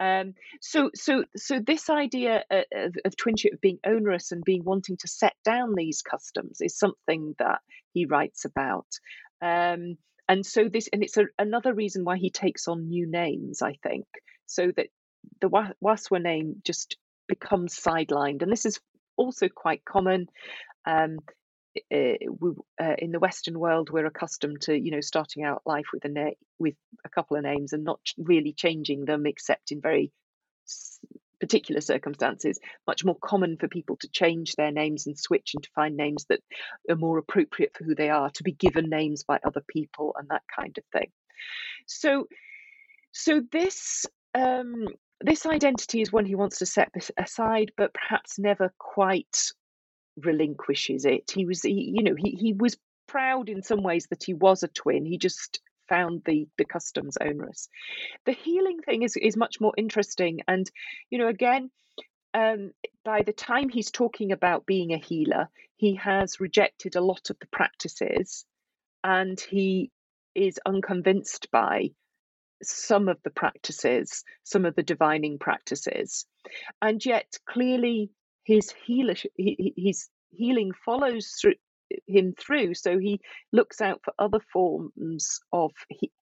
Um, so, so, so this idea uh, of, of twinship being onerous and being wanting to set down these customs is something that he writes about. Um, and so this, and it's a, another reason why he takes on new names, I think, so that the Waswa name just becomes sidelined, and this is also quite common. Um, uh, we, uh, in the Western world, we're accustomed to you know starting out life with a na- with a couple of names and not really changing them except in very particular circumstances. Much more common for people to change their names and switch and to find names that are more appropriate for who they are, to be given names by other people and that kind of thing. So, so this um, this identity is one he wants to set aside, but perhaps never quite relinquishes it. He was, he, you know, he, he was proud in some ways that he was a twin. He just found the the customs onerous. The healing thing is is much more interesting, and you know, again, um, by the time he's talking about being a healer, he has rejected a lot of the practices, and he is unconvinced by some of the practices, some of the divining practices, and yet clearly his healer, his healing follows through him through. So he looks out for other forms of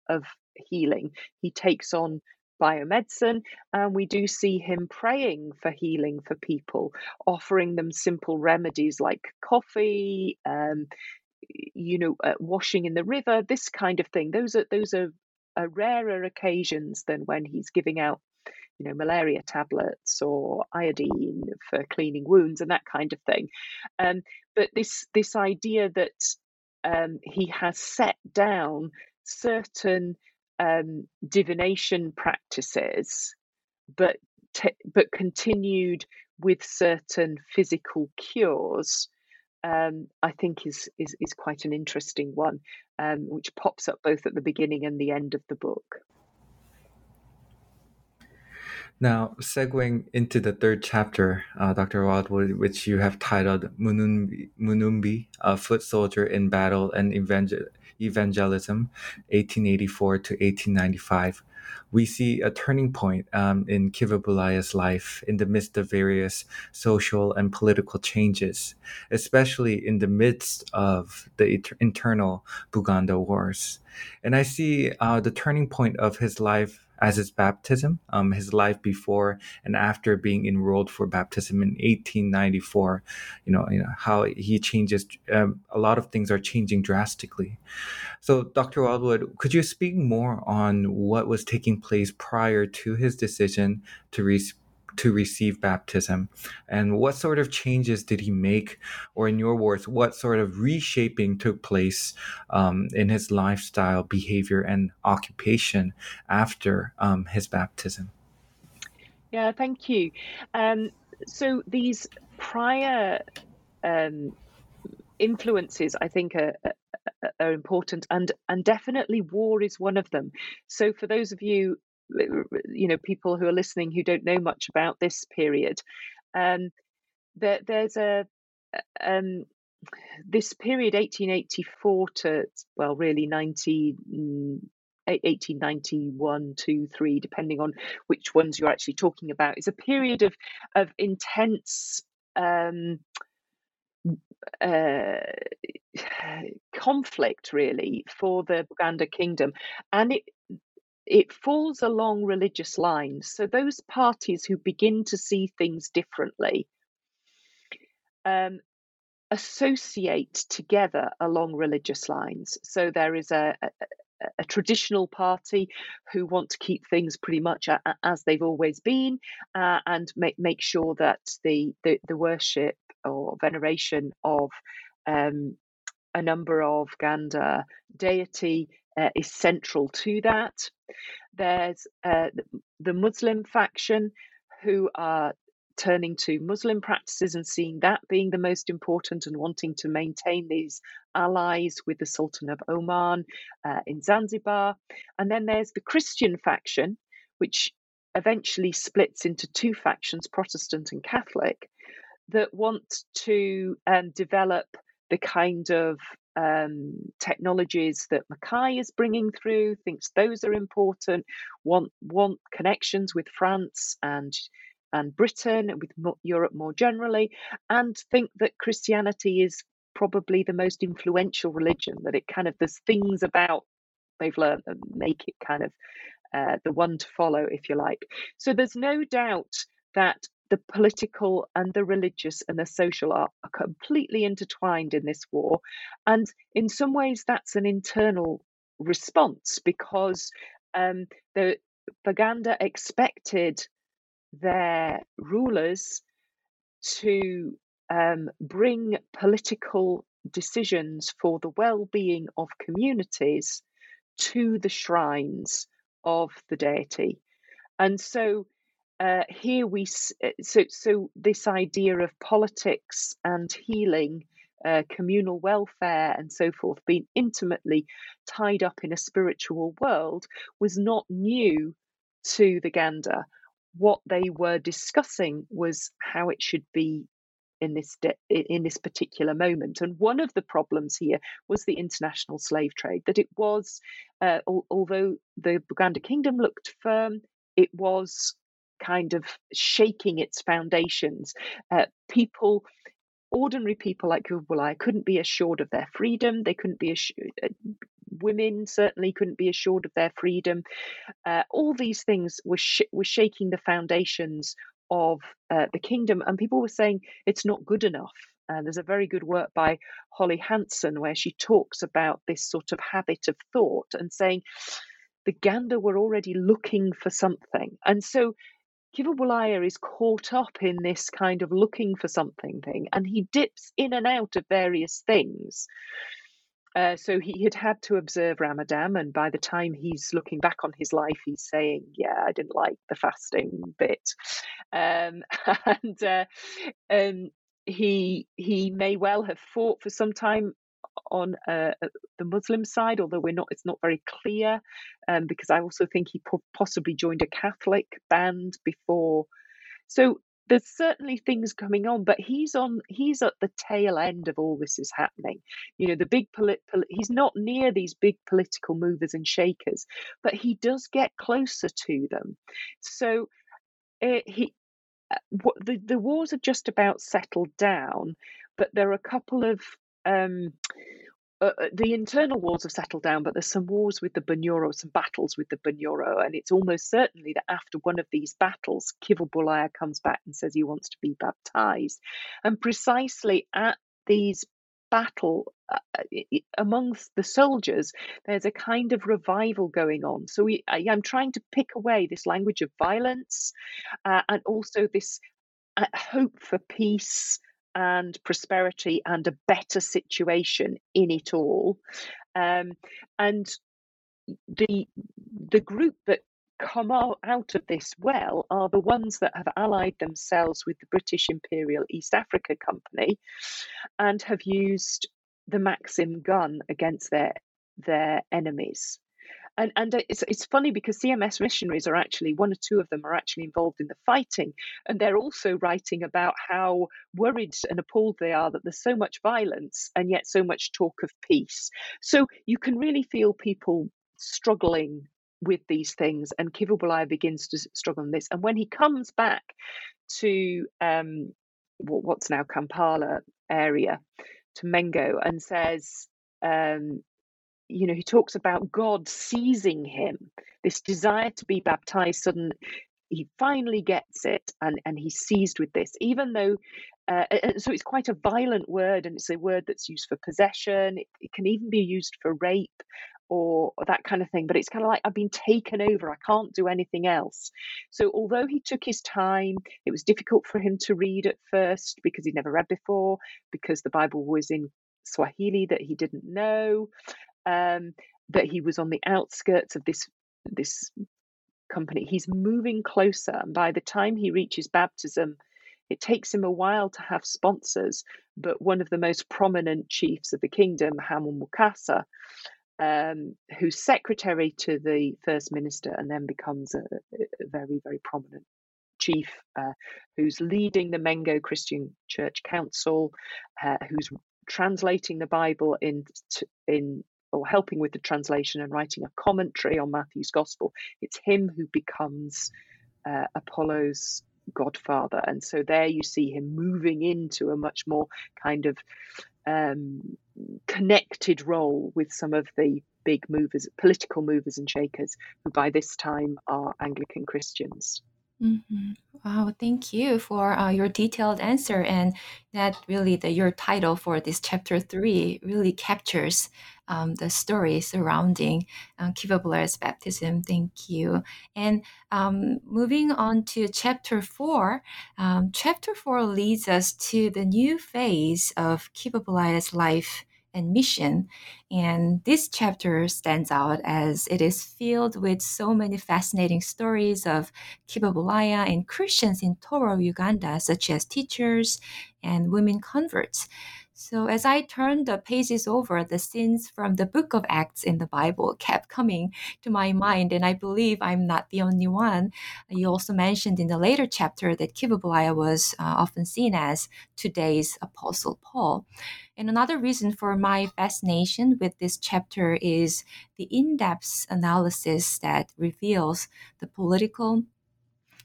of healing. He takes on biomedicine, and we do see him praying for healing for people, offering them simple remedies like coffee, um, you know, uh, washing in the river, this kind of thing. Those are those are uh, rarer occasions than when he's giving out you know malaria tablets or iodine for cleaning wounds and that kind of thing. Um, but this this idea that um, he has set down certain um, divination practices but te- but continued with certain physical cures um, I think is, is is quite an interesting one, um, which pops up both at the beginning and the end of the book. Now, segueing into the third chapter, uh, Dr. Wild-Wood, which you have titled Munumbi, Munumbi a foot soldier in battle and evangel- evangelism, 1884 to 1895, we see a turning point um, in Kivebulaya's life in the midst of various social and political changes, especially in the midst of the internal Buganda wars. And I see uh, the turning point of his life as his baptism, um, his life before and after being enrolled for baptism in 1894. You know, you know how he changes. Um, a lot of things are changing drastically. So, Dr. Wild-Wood, could you speak more on what was taking place prior to his decision to re- to receive baptism? And what sort of changes did he make or in your words what sort of reshaping took place um, in his lifestyle behavior and occupation after um, his baptism? Yeah thank you. Um, so these prior um, influences i think are, are important and and definitely war is one of them. So for those of you you know people who are listening who don't know much about this period um, there, there's a um, this period 1884 to well really 19 1891 2 3 depending on which ones you're actually talking about is a period of of intense um, uh, conflict really for the Buganda kingdom. And it it falls along religious lines. So those parties who begin to see things differently um, associate together along religious lines. So there is a, a, a, traditional party who want to keep things pretty much as they've always been uh, and make, make sure that the, the, the worship or veneration of um, a number of Ganda deity uh, is central to that. There's uh, the Muslim faction who are turning to Muslim practices and seeing that being the most important and wanting to maintain these allies with the Sultan of Oman uh, in Zanzibar. And then there's the Christian faction, which eventually splits into two factions, Protestant and Catholic, that want to um, develop the kind of um, technologies that Mackay is bringing through, thinks those are important, want want connections with France and and Britain and with Europe more generally, and think that Christianity is probably the most influential religion. That it kind of there's things about they've learned that make it kind of uh, the one to follow, if you like. So there's no doubt that the political and the religious and the social are, are completely intertwined in this war. And in some ways, that's an internal response because um, the Baganda expected their rulers to um, bring political decisions for the well being of communities to the shrines of the deity. And so uh, here we uh, so so this idea of politics and healing uh, communal welfare and so forth being intimately tied up in a spiritual world was not new to the Ganda. What they were discussing was how it should be in this de- in this particular moment. And one of the problems here was the international slave trade. That it was, uh, al- although the Buganda kingdom looked firm, it was kind of shaking its foundations. Uh, people, ordinary people like Kubulai, couldn't be assured of their freedom. They couldn't be assured. Uh, women certainly couldn't be assured of their freedom. Uh, all these things were sh- were shaking the foundations of uh, the kingdom, and people were saying it's not good enough. Uh, there's a very good work by Holly Hanson where she talks about this sort of habit of thought and saying the Ganda were already looking for something. And so Kiva is caught up in this kind of looking for something thing, and he dips in and out of various things. Uh, so he had had to observe Ramadan, and by the time he's looking back on his life, he's saying, "Yeah, I didn't like the fasting bit," um, and uh, um, he he may well have fought for some time on uh, uh, the Muslim side, although we're not. It's not very clear, um, because I also think he po- possibly joined a Catholic band before. So there's certainly things coming on, but he's on. He's at the tail end of all this is happening. You know, the big polit. Pol- he's not near these big political movers and shakers, but he does get closer to them. So uh, he. Uh, what, the, the wars are just about settled down, but there are a couple of um, uh, uh, the internal wars have settled down, but there's some wars with the Bunyoro, some battles with the Bunyoro, and it's almost certainly that after one of these battles, Kivu comes back and says he wants to be baptized, and precisely at these battle uh, uh amongst the soldiers, there's a kind of revival going on. So we, I, am trying to pick away this language of violence uh, and also this uh, hope for peace and prosperity and a better situation in it all. Um, and the the group that come out of this well are the ones that have allied themselves with the British Imperial East Africa Company and have used the Maxim gun against their their enemies and and it's it's funny because CMS missionaries are actually one or two of them are actually involved in the fighting, and they're also writing about how worried and appalled they are that there's so much violence and yet so much talk of peace. So you can really feel people struggling with these things, and Kivebulaya begins to struggle on this. And when he comes back to um, what's now Kampala area, to Mengo, and says, um, you know, he talks about God seizing him, this desire to be baptized. Sudden, he finally gets it, and and he's seized with this, even though. Uh, so it's quite a violent word, and it's a word that's used for possession. It, it can even be used for rape or, or that kind of thing. But it's kind of like I've been taken over. I can't do anything else. So although he took his time, it was difficult for him to read at first because he'd never read before, because the Bible was in Swahili that he didn't know um, that he was on the outskirts of this this company. He's moving closer, and by the time he reaches baptism, it takes him a while to have sponsors. But one of the most prominent chiefs of the kingdom, Hamu Mukasa, um, who's secretary to the first minister and then becomes a, a very, very prominent chief, uh, who's leading the Mengo Christian Church Council, uh, who's translating the Bible in in or helping with the translation and writing a commentary on Matthew's gospel. It's him who becomes uh, Apolo's godfather. And so there you see him moving into a much more kind of um, connected role with some of the big movers, political movers and shakers, who by this time are Anglican Christians. Mm-hmm. Wow, thank you for uh, your detailed answer, and that really the your title for this chapter three really captures um, the story surrounding Kiva Kivebulaya's baptism. Thank you. And um, moving on to chapter four, um, chapter four leads us to the new phase of Kivebulaya's life and mission. And this chapter stands out as it is filled with so many fascinating stories of Kivebulaya and Christians in Toro, Uganda, such as teachers and women converts. So as I turned the pages over, the scenes from the book of Acts in the Bible kept coming to my mind, and I believe I'm not the only one. You also mentioned in the later chapter that Kivebulaya was uh, often seen as today's Apostle Paul. And another reason for my fascination with this chapter is the in-depth analysis that reveals the political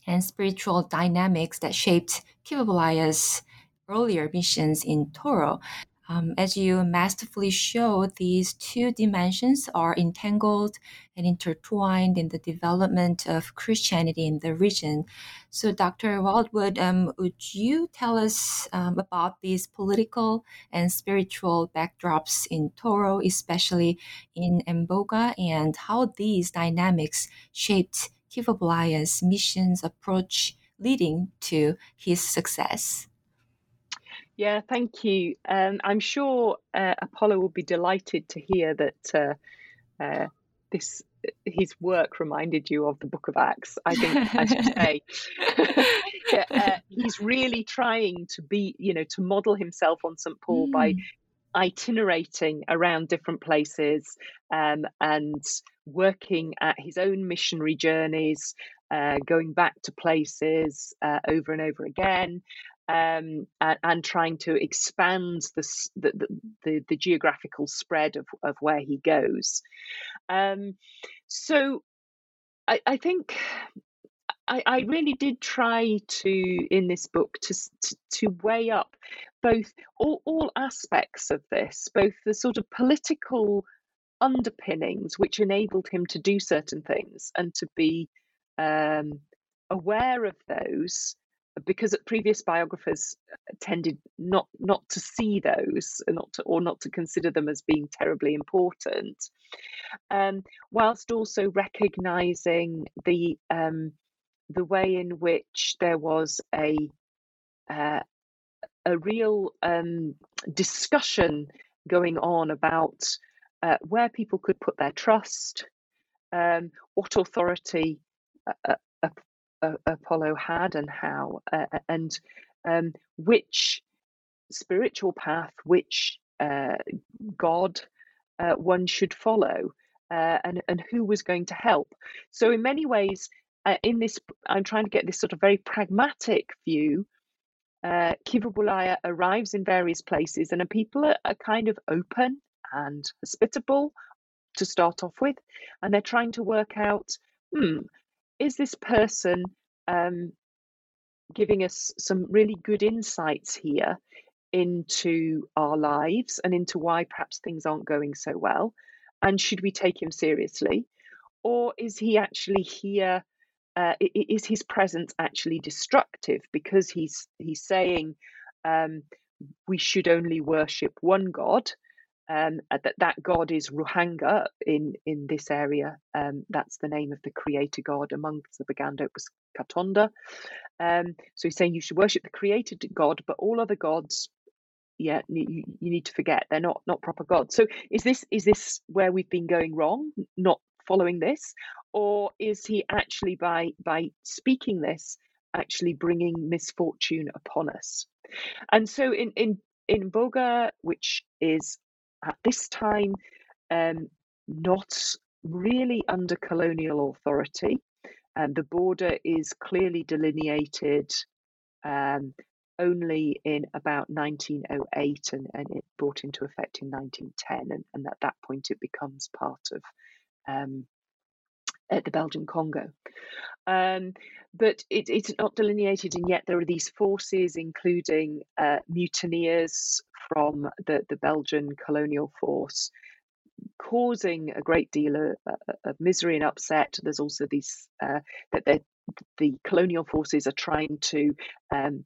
and spiritual dynamics that shaped Kivebulaya's earlier missions in Toro. Um, as you masterfully show, these two dimensions are entangled and intertwined in the development of Christianity in the region. So, Dr. Wild-Wood, um, would you tell us um, about these political and spiritual backdrops in Toro, especially in Mboga, and how these dynamics shaped Kivebulaya's missions approach leading to his success? Yeah, thank you. Um, I'm sure uh, Apolo will be delighted to hear that uh, uh, this his work reminded you of the Book of Acts. I think I should say. uh, he's really trying to be, you know, to model himself on St. Paul mm. by itinerating around different places um, and working at his own missionary journeys, uh, going back to places uh, over and over again. Um, and, and, trying to expand the, the, the, the, geographical spread of, of where he goes. Um, so I, I think I, I, really did try to in this book to, to, to weigh up both all, all aspects of this, both the sort of political underpinnings which enabled him to do certain things and to be um, aware of those because previous biographers tended not not to see those not to, or not to consider them as being terribly important. Um, whilst also recognizing the um, the way in which there was a uh, a real um, discussion going on about uh, where people could put their trust, um, what authority uh, uh, uh Apolo had, and how, uh, and um, which spiritual path, which God one should follow, and and who was going to help. So in many ways, uh, in this, I'm trying to get this sort of very pragmatic view. Uh, arrives in various places, and people are, are kind of open and hospitable to start off with, and they're trying to work out, hmm, is this person um, giving us some really good insights here into our lives and into why perhaps things aren't going so well, and should we take him seriously, or is he actually here? uh, is his presence actually destructive because he's he's saying um, we should only worship one god um, that that god is Ruhanga in in this area. Um, that's the name of the creator god amongst the Baganda. It was Katonda. Um, so he's saying you should worship the creator god, but all other gods, yeah, you, you need to forget they're not not proper gods. So is this is this where we've been going wrong? Not following this, or is he actually by by speaking this actually bringing misfortune upon us and so in in in Mboga which is at this time um, not really under colonial authority. And the border is clearly delineated um, only in about 1908 and, and it brought into effect in 1910 and, and at that point it becomes part of um, at the Belgian Congo. Um, but it, it's not delineated, and yet there are these forces, including uh, mutineers from the, the Belgian colonial force, causing a great deal of, uh, of misery and upset. There's also these uh, that the colonial forces are trying to um,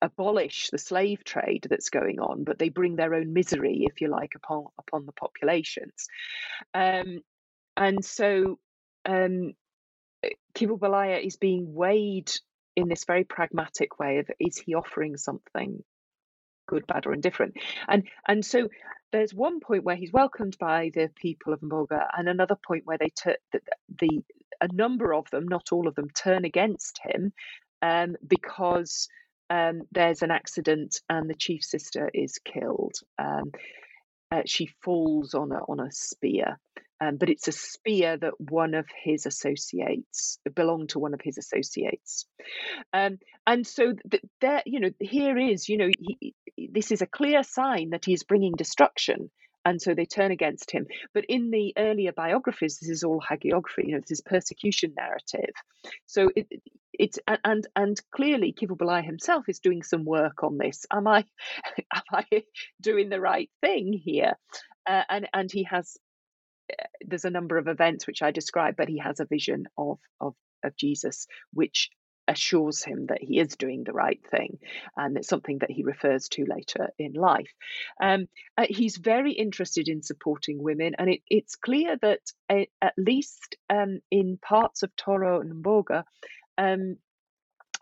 abolish the slave trade that's going on, but they bring their own misery, if you like, upon upon the populations. Um, and so um, Kivu is being weighed in this very pragmatic way of is he offering something good, bad, or indifferent? And and so there's one point where he's welcomed by the people of Mboga, and another point where they the, the a number of them, not all of them, turn against him um, because um, there's an accident and the chief sister is killed. Um, uh, she falls on a on a spear, um, but it's a spear that one of his associates belonged to one of his associates, um, and so th- there, you know, here is, you know, he, this is a clear sign that he's bringing destruction, and so they turn against him. But in the earlier biographies, this is all hagiography, you know, this is persecution narrative. So it, it's and and clearly Kivebulaya himself is doing some work on this. Am I am I doing the right thing here? Uh, and and he has there's a number of events which I describe, but he has a vision of of of Jesus, which assures him that he is doing the right thing, and it's something that he refers to later in life. Um, uh, he's very interested in supporting women, and it, it's clear that at least um, in parts of Toro and Mboga, um,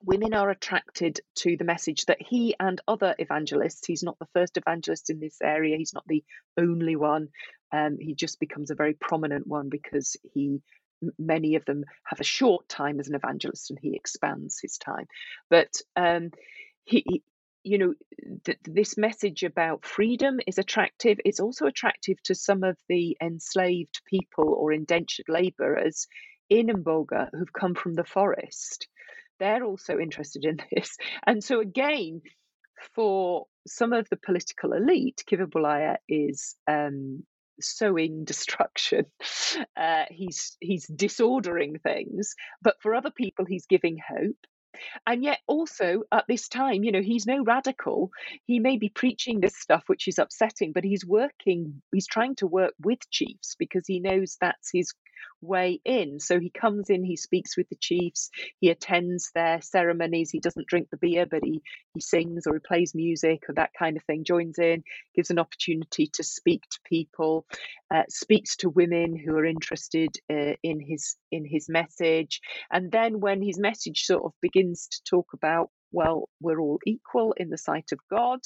women are attracted to the message that he and other evangelists, he's not the first evangelist in this area, he's not the only one, um, he just becomes a very prominent one because he many of them have a short time as an evangelist and he expands his time. But um, he, he, you know, th- this message about freedom is attractive. It's also attractive to some of the enslaved people or indentured laborers in Mboga who've come from the forest. They're also interested in this. And so, again, for some of the political elite, Kivebulaya is um, sowing destruction. Uh, he's he's disordering things, but for other people, he's giving hope. And yet, also at this time, you know, he's no radical. He may be preaching this stuff, which is upsetting, but he's working, he's trying to work with chiefs because he knows that's his way in. So he comes in, he speaks with the chiefs, he attends their ceremonies. He doesn't drink the beer, but he, he sings or he plays music or that kind of thing, joins in, gives an opportunity to speak to people, uh, speaks to women who are interested uh, in his in his message. And then when his message sort of begins to talk about well, we're all equal in the sight of God.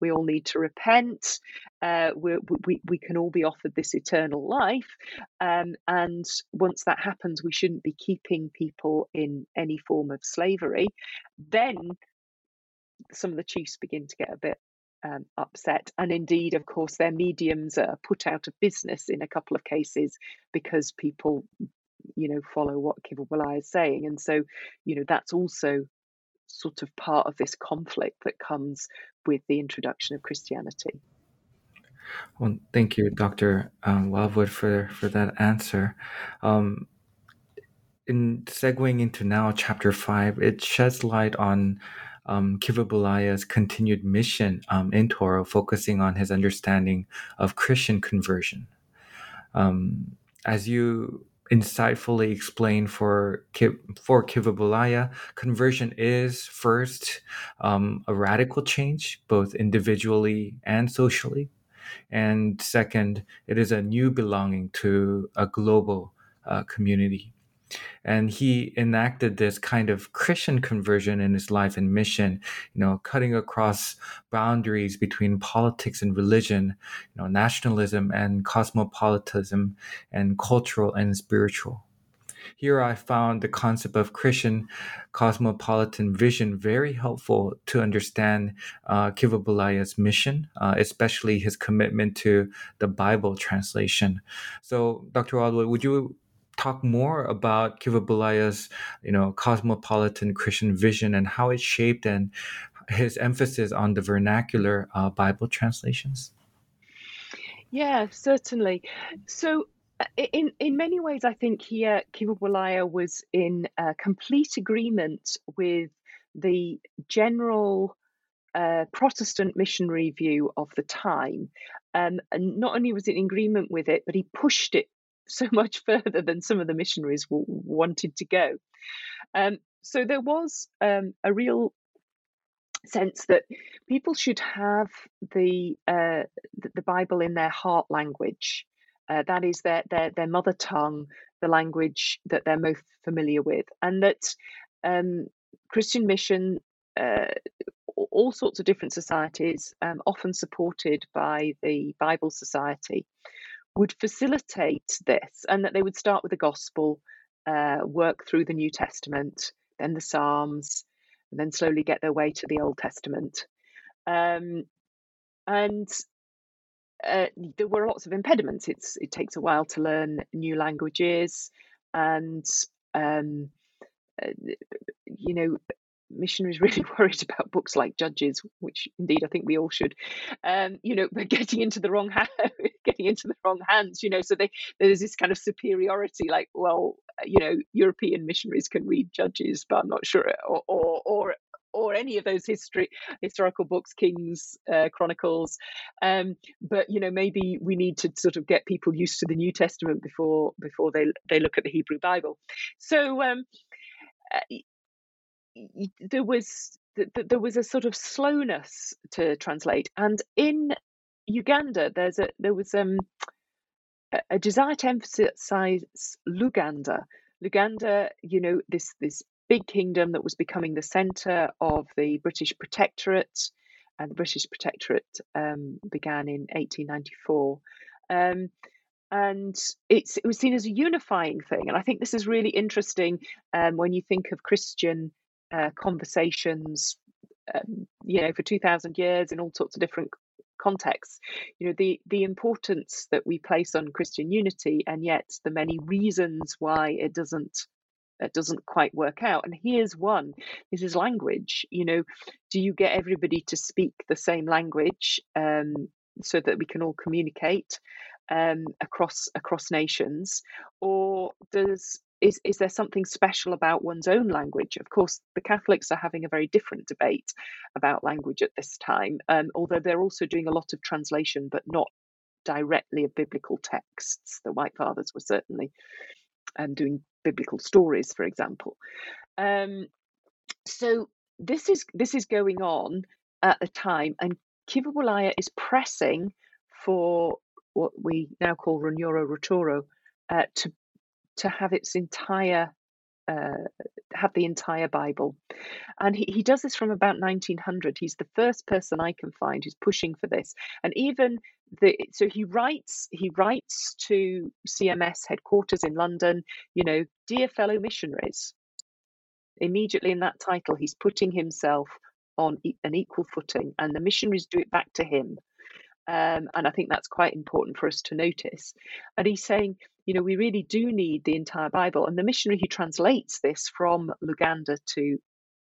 We all need to repent. Uh, we, we, we can all be offered this eternal life. Um, and once that happens, we shouldn't be keeping people in any form of slavery. Then some of the chiefs begin to get a bit um, upset. And indeed, of course, their mediums are put out of business in a couple of cases because people you know follow what Kivubala is saying and so you know that's also sort of part of this conflict that comes with the introduction of Christianity. Well, thank you, Dr. Um, Wild-Wood, for, for that answer. Um, in segueing into now chapter five, it sheds light on um, Kivebulaya's continued mission um, in Toro, focusing on his understanding of Christian conversion. Um, as you insightfully explained for for Kivebulaya, conversion is first um, a radical change, both individually and socially, and second, it is a new belonging to a global uh, community. And he enacted this kind of Christian conversion in his life and mission, you know, cutting across boundaries between politics and religion, you know, nationalism and cosmopolitanism, and cultural and spiritual. Here I found the concept of Christian cosmopolitan vision very helpful to understand uh, Kivebulaya's mission, uh, especially his commitment to the Bible translation. So, Dr. Wild-Wood, would you talk more about Kivebulaya's, you know, cosmopolitan Christian vision and how it shaped and his emphasis on the vernacular uh, Bible translations? Yeah, certainly. So, uh, in in many ways, I think here Kivebulaya was in uh, complete agreement with the general uh, Protestant missionary view of the time. Um, and not only was it in agreement with it, but he pushed it so much further than some of the missionaries w- wanted to go. Um, so there was um, a real sense that people should have the uh, the Bible in their heart language. Uh, that is their, their their mother tongue, the language that they're most familiar with, and that um, Christian mission, uh, all sorts of different societies, um, often supported by the Bible Society, would facilitate this and that they would start with the gospel, uh, work through the New Testament, then the Psalms, and then slowly get their way to the Old Testament. Um, and uh, there were lots of impediments. It's it takes a while to learn new languages, and um, uh, you know missionaries really worried about books like Judges, which indeed I think we all should. Um, you know, but getting into the wrong getting into the wrong hands. You know, so they, there's this kind of superiority, like, well, you know, European missionaries can read Judges, but I'm not sure, or or or, or any of those history historical books, Kings, uh, Chronicles. Um, but you know, maybe we need to sort of get people used to the New Testament before before they they look at the Hebrew Bible. So. Um, uh, there was there was a sort of slowness to translate, and in Uganda, there's a there was um a desire to emphasize Luganda. Luganda, you know, this this big kingdom that was becoming the center of the British Protectorate, and the British Protectorate um, began in 1894. Um, and it was seen as a unifying thing. And I think this is really interesting um, when you think of Christian uh, conversations, um, you know, for two thousand years in all sorts of different contexts. You know, the the importance that we place on Christian unity, and yet the many reasons why it doesn't it doesn't quite work out. And here's one: this is language. You know, do you get everybody to speak the same language um, so that we can all communicate? um, across across nations, or does is is there something special about one's own language? Of course, the Catholics are having a very different debate about language at this time, um, although they're also doing a lot of translation, but not directly of biblical texts. The White Fathers were certainly um, doing biblical stories, for example. Um, so this is this is going on at the time, and Kivebulaya is pressing for what we now call Runyoro-Rutooro, uh, to to have its entire uh, have the entire Bible, and he, he does this from about 1900. He's the first person I can find who's pushing for this, and even the so he writes he writes to CMS headquarters in London. You know, dear fellow missionaries. Immediately in that title, he's putting himself on an equal footing, and the missionaries do it back to him. Um, and I think that's quite important for us to notice. And he's saying, you know, we really do need the entire Bible. And the missionary who translates this from Luganda to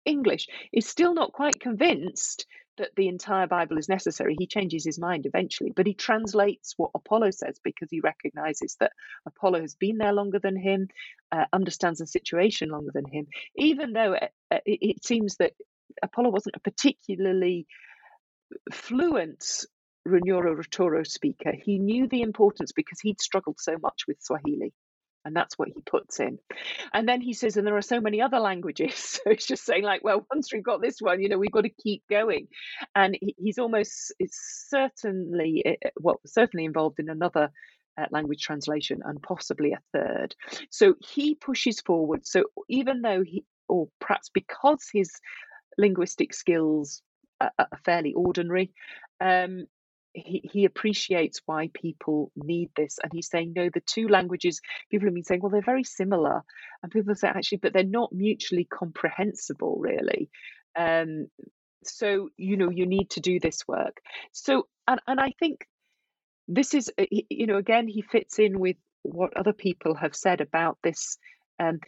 English is still not quite convinced that the entire Bible is necessary. He changes his mind eventually, but he translates what Apolo says because he recognizes that Apolo has been there longer than him, uh, understands the situation longer than him, even though it, uh, it, it seems that Apolo wasn't a particularly fluent Runyoro-Rutooro speaker. He knew the importance because he'd struggled so much with Swahili. And that's what he puts in. And then he says, and there are so many other languages. So it's just saying, like, well, once we've got this one, you know, we've got to keep going. And he's almost, it's certainly, eh, eh, well, certainly involved in another uh, language translation and possibly a third. So he pushes forward. So even though he, or perhaps because his linguistic skills are, are fairly ordinary, um, he, he appreciates why people need this and he's saying no the two languages people have been saying well they're very similar and people say actually but they're not mutually comprehensible really. Um, so you know you need to do this work. So and, and i think this is uh, you know again he fits in with what other people have said about this um,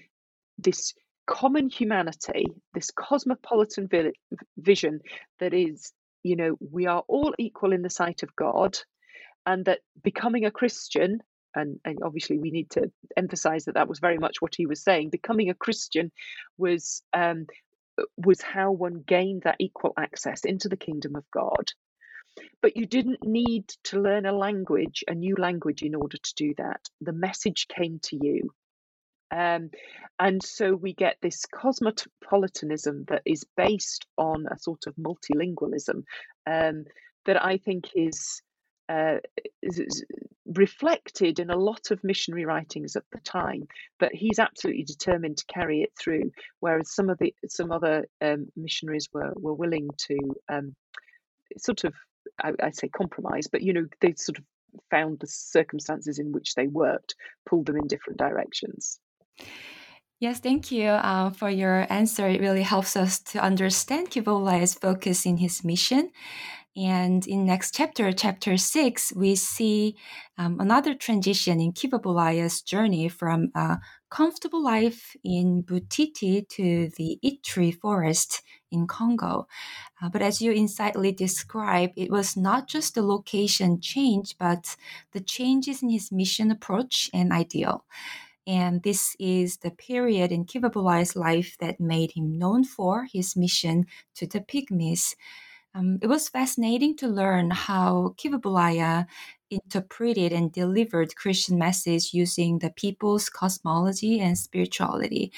this common humanity this cosmopolitan vision that is you know, we are all equal in the sight of God, and that becoming a Christian, and, and obviously we need to emphasize that that was very much what he was saying. Becoming a Christian was um, was how one gained that equal access into the kingdom of God. But you didn't need to learn a language, a new language, in order to do that. The message came to you. Um, and so we get this cosmopolitanism that is based on a sort of multilingualism um, that I think is, uh, is, reflected in a lot of missionary writings at the time. But he's absolutely determined to carry it through, whereas some of the some other um, missionaries were were willing to um, sort of I, I say compromise, but you know they sort of found the circumstances in which they worked pulled them in different directions. Yes, thank you uh, for your answer. It really helps us to understand Kivebulaya's focus in his mission. And in next chapter, chapter six, we see um, another transition in Kivebulaya's journey from a comfortable life in Butiti to the Ituri forest in Congo. Uh, but as you insightfully describe, it was not just the location change, but the changes in his mission approach and ideal. And this is the period in Kivebulaya's life that made him known for his mission to the Pygmies. Um, it was fascinating to learn how Kivebulaya interpreted and delivered Christian message using the people's cosmology and spirituality.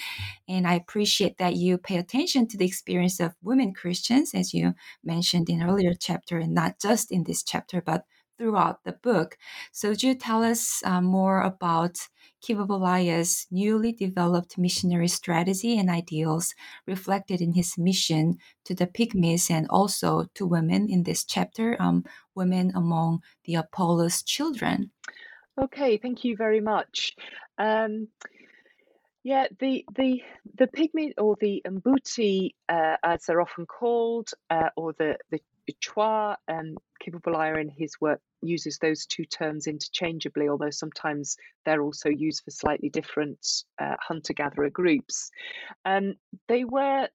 And I appreciate that you pay attention to the experience of women Christians, as you mentioned in earlier chapter, and not just in this chapter, but throughout the book. So, would you tell us uh, more about Kivebulaya's newly developed missionary strategy and ideals reflected in his mission to the Pygmies and also to women in this chapter, um, women among the Apolo's children? Okay, thank you very much. Um, yeah, the the the pygmy or the Mbuti, uh, as they're often called, uh, or the the Chwa, um, Kivu in his work uses those two terms interchangeably, although sometimes they're also used for slightly different uh, hunter-gatherer groups. Um, they were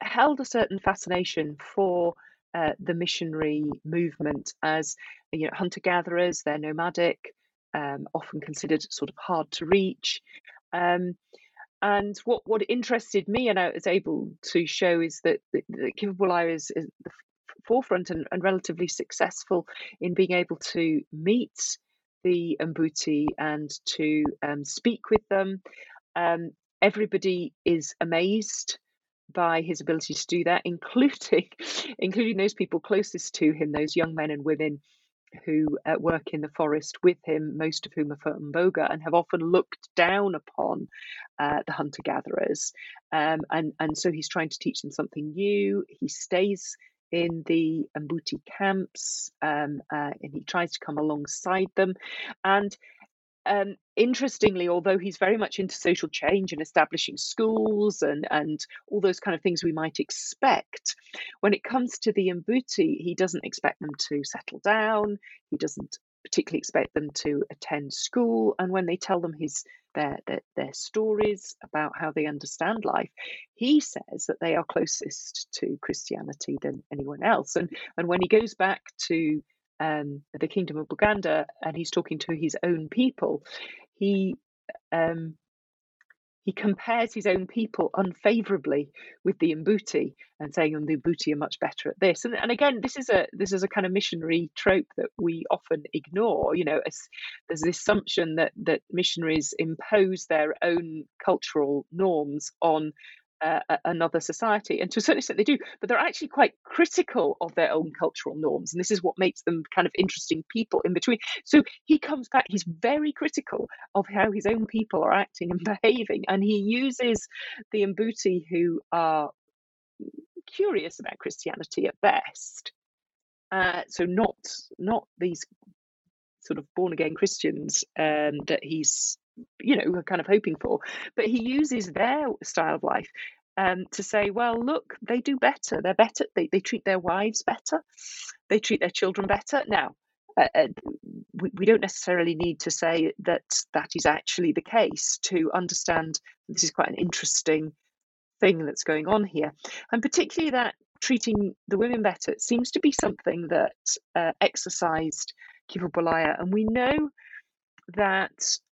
held a certain fascination for uh, the missionary movement as you know hunter gatherers they're nomadic um, often considered sort of hard to reach um, and what what interested me and I was able to show is that, that, that is, is forefront and, and, relatively successful in being able to meet the Mbuti and to um, speak with them. Um, everybody is amazed by his ability to do that, including including those people closest to him, those young men and women who uh, work in the forest with him, most of whom are from Mboga, and have often looked down upon uh, the hunter gatherers. Um, and and so he's trying to teach them something new. He stays in the Mbuti camps um, uh, and he tries to come alongside them. And um, interestingly, although he's very much into social change and establishing schools and, and all those kind of things we might expect, when it comes to the Mbuti, he doesn't expect them to settle down. He doesn't particularly expect them to attend school. And when they tell them his their, their, their stories about how they understand life, he says that they are closest to Christianity than anyone else. And and when he goes back to um, the kingdom of Buganda and he's talking to his own people, he um, he compares his own people unfavorably with the Mbuti and saying, oh, the Mbuti are much better at this. And, and again, this is a this is a kind of missionary trope that we often ignore. You know, there's this assumption that that missionaries impose their own cultural norms on uh, another society. And to a certain extent, they do, but they're actually quite critical of their own cultural norms. And this is what makes them kind of interesting people in between. So he comes back, he's very critical of how his own people are acting and behaving. And he uses the Mbuti who are curious about Christianity at best. Uh, so not not these sort of born again Christians um, that he's you know, kind of hoping for. But he uses their style of life um, to say, well, look, they do better. They're better. They, they treat their wives better. They treat their children better. Now, uh, uh, we, we don't necessarily need to say that that is actually the case to understand this is quite an interesting thing that's going on here. And particularly that treating the women better seems to be something that uh, exercised Kivebulaya. And we know that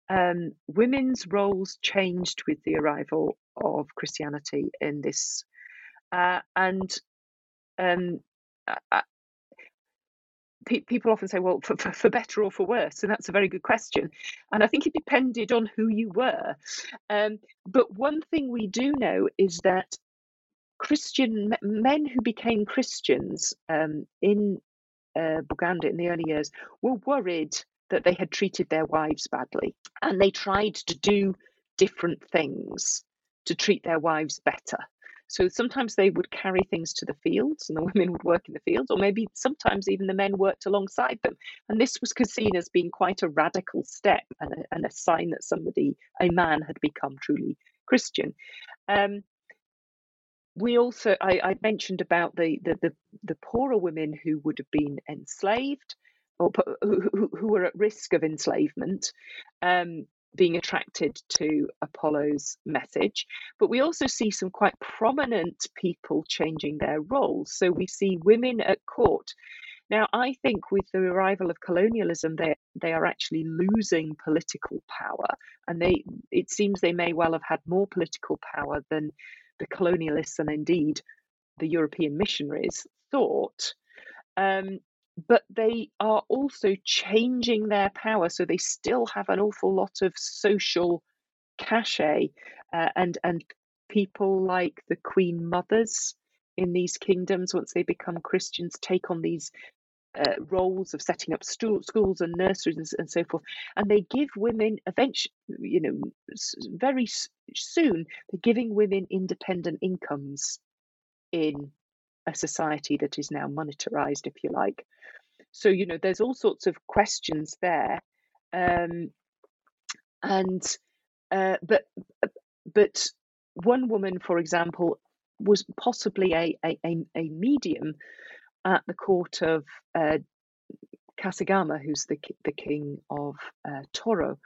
um, women's roles changed with the arrival of Christianity in this, uh, and um, uh, pe- people often say, "Well, for, for, for, better or for worse," and that's a very good question. And I think it depended on who you were. Um, but one thing we do know is that Christian men who became Christians um, in uh, Buganda in the early years were worried that they had treated their wives badly. And they tried to do different things to treat their wives better. So sometimes they would carry things to the fields and the women would work in the fields, or maybe sometimes even the men worked alongside them. And this was seen as being quite a radical step and a, and a sign that somebody, a man, had become truly Christian. Um, we also, I, I mentioned about the, the, the, the poorer women who would have been enslaved or who, who were at risk of enslavement um, being attracted to Apolo's message. But we also see some quite prominent people changing their roles. So we see women at court. Now, I think with the arrival of colonialism, they they are actually losing political power, and they it seems they may well have had more political power than the colonialists and indeed the European missionaries thought. Um, but they are also changing their power. So they still have an awful lot of social cachet, uh, and and people like the queen mothers in these kingdoms, once they become Christians, take on these uh, roles of setting up stu- schools and nurseries and, and, so forth. And they give women eventually, you know, very soon, they're giving women independent incomes in a society that is now monetarized, if you like. So, you know, there's all sorts of questions there. Um, and uh, but but one woman, for example, was possibly a, a, a, medium at the court of uh, Kasagama, who's the the king of uh, Toro,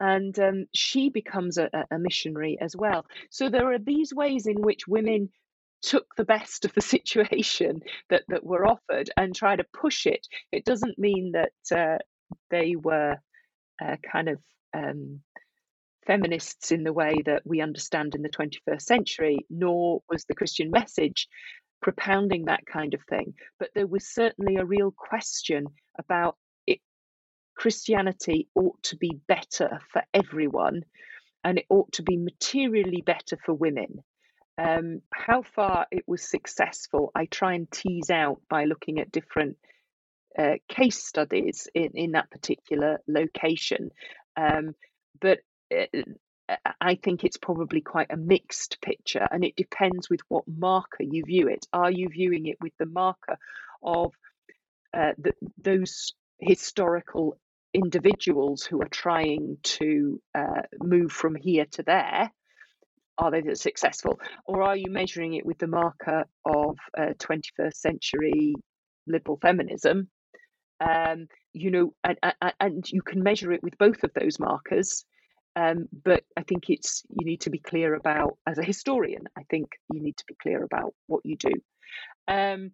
and um, she becomes a, a missionary as well. So there are these ways in which women took the best of the situation that that were offered and try to push it. It doesn't mean that uh, they were uh, kind of um, feminists in the way that we understand in the 21st century, nor was the Christian message propounding that kind of thing. But there was certainly a real question about it. Christianity ought to be better for everyone, and it ought to be materially better for women. Um, how far it was successful, I try and tease out by looking at different uh, case studies in, in that particular location. Um, but uh, I think it's probably quite a mixed picture, and it depends with what marker you view it. Are you viewing it with the marker of uh, the, those historical individuals who are trying to uh, move from here to there? Are they successful, or are you measuring it with the marker of uh, 21st century liberal feminism? Um, you know, and, and you can measure it with both of those markers um, but I think it's you need to be clear about as a historian. I think you need to be clear about what you do. Um,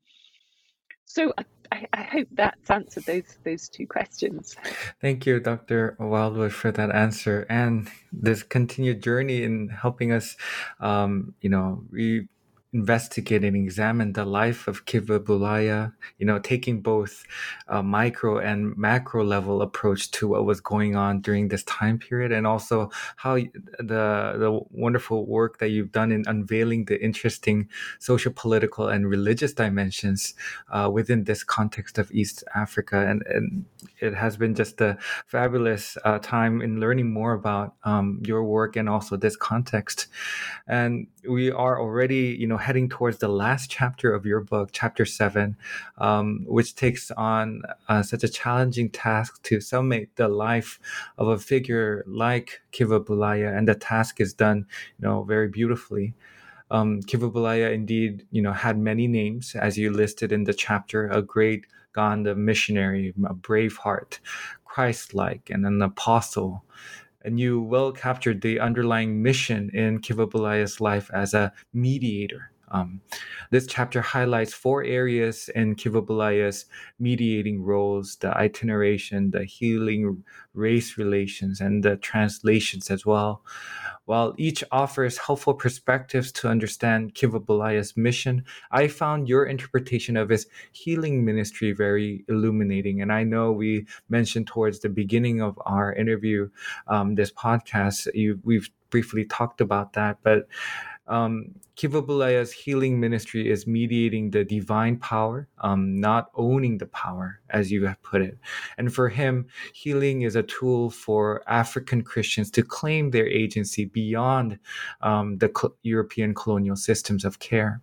so I, I, hope that's answered those those two questions. Thank you, Dr. Wild-Wood, for that answer and this continued journey in helping us, um, you know, re- investigate and examine the life of Kivebulaya, you know, taking both a micro and macro level approach to what was going on during this time period, and also how the the wonderful work that you've done in unveiling the interesting social, political, and religious dimensions uh, within this context of East Africa, and, and it has been just a fabulous uh, time in learning more about um, your work and also this context, and we are already, you know heading towards the last chapter of your book, chapter seven, um, which takes on uh, such a challenging task to summate the life of a figure like Kivebulaya, and the task is done, you know, very beautifully. Um, Kivebulaya indeed, you know, had many names, as you listed in the chapter, a great Ganda missionary, a brave heart, Christ-like, and an apostle and you well captured the underlying mission in Kivebulaya's life as a mediator. Um, this chapter highlights four areas in Kivebulaya's mediating roles the itineration, the healing race relations, and the translations as well. While each offers helpful perspectives to understand Kivebulaya's mission, I found your interpretation of his healing ministry very illuminating. And I know we mentioned towards the beginning of our interview, um, this podcast, you, we've briefly talked about that, but um, Kivebulaya's healing ministry is mediating the divine power, um, not owning the power, as you have put it. And for him, healing is a tool for African Christians to claim their agency beyond um, the European colonial systems of care.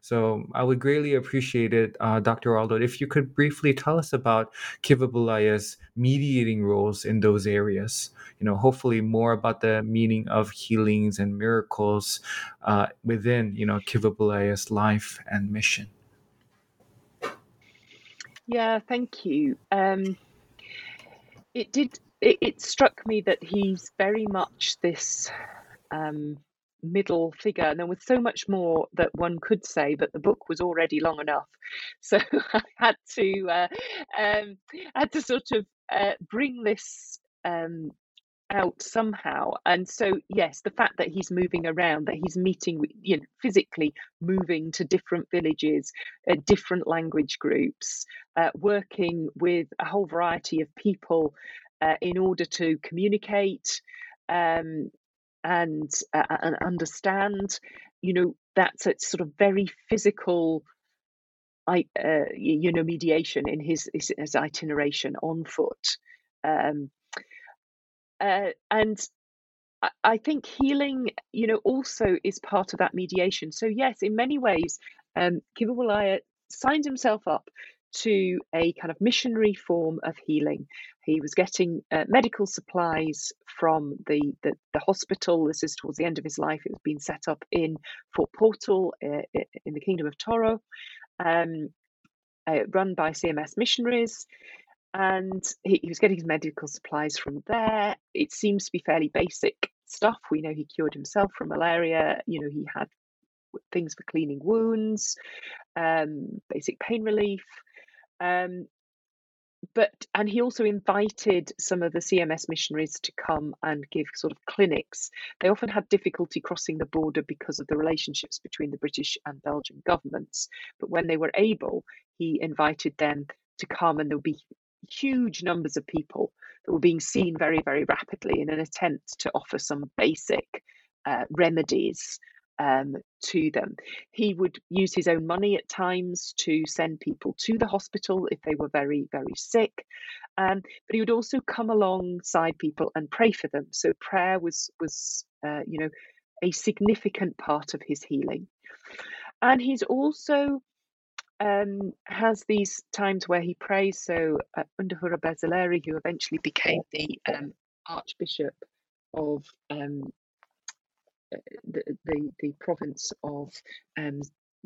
So I would greatly appreciate it, uh, Dr. Aldo, if you could briefly tell us about Kivebulaya's mediating roles in those areas. You know, hopefully more about the meaning of healings and miracles uh, within, you know, Kivebulaya's life and mission. Yeah, thank you. Um, it did. It, it, struck me that he's very much this um, middle figure. And there was so much more that one could say, but the book was already long enough. So I had to uh, um, I had to sort of uh, bring this um, out somehow. And so, yes, the fact that he's moving around, that he's meeting, you know, physically moving to different villages, uh, different language groups, uh, working with a whole variety of people uh, in order to communicate. Um, and uh, and understand you know that's a sort of very physical I, uh, you know mediation in his, his, his itineration on foot. Um, uh, and I, think healing you know also is part of that mediation. So yes in many ways um, Kivebulaya signs himself up to a kind of missionary form of healing. He was getting uh, medical supplies from the, the, the hospital. This is towards the end of his life. It was being set up in Fort Portal uh, in the Kingdom of Toro, um, uh, run by CMS missionaries. And he, he was getting his medical supplies from there. It seems to be fairly basic stuff. We know he cured himself from malaria. You know, he had things for cleaning wounds, um, basic pain relief. Um, but and he also invited some of the CMS missionaries to come and give sort of clinics. They often had difficulty crossing the border because of the relationships between the British and Belgian governments. But when they were able, he invited them to come, and there would be huge numbers of people that were being seen very, very rapidly in an attempt to offer some basic uh, remedies um, to them. He would use his own money at times to send people to the hospital if they were very, very sick. Um, but he would also come alongside people and pray for them. So prayer was was uh, you know a significant part of his healing. And he's also um, has these times where he prays. So uh, Ndahura Bezaleri, who eventually became the um, Archbishop of um, the, the, the province of um,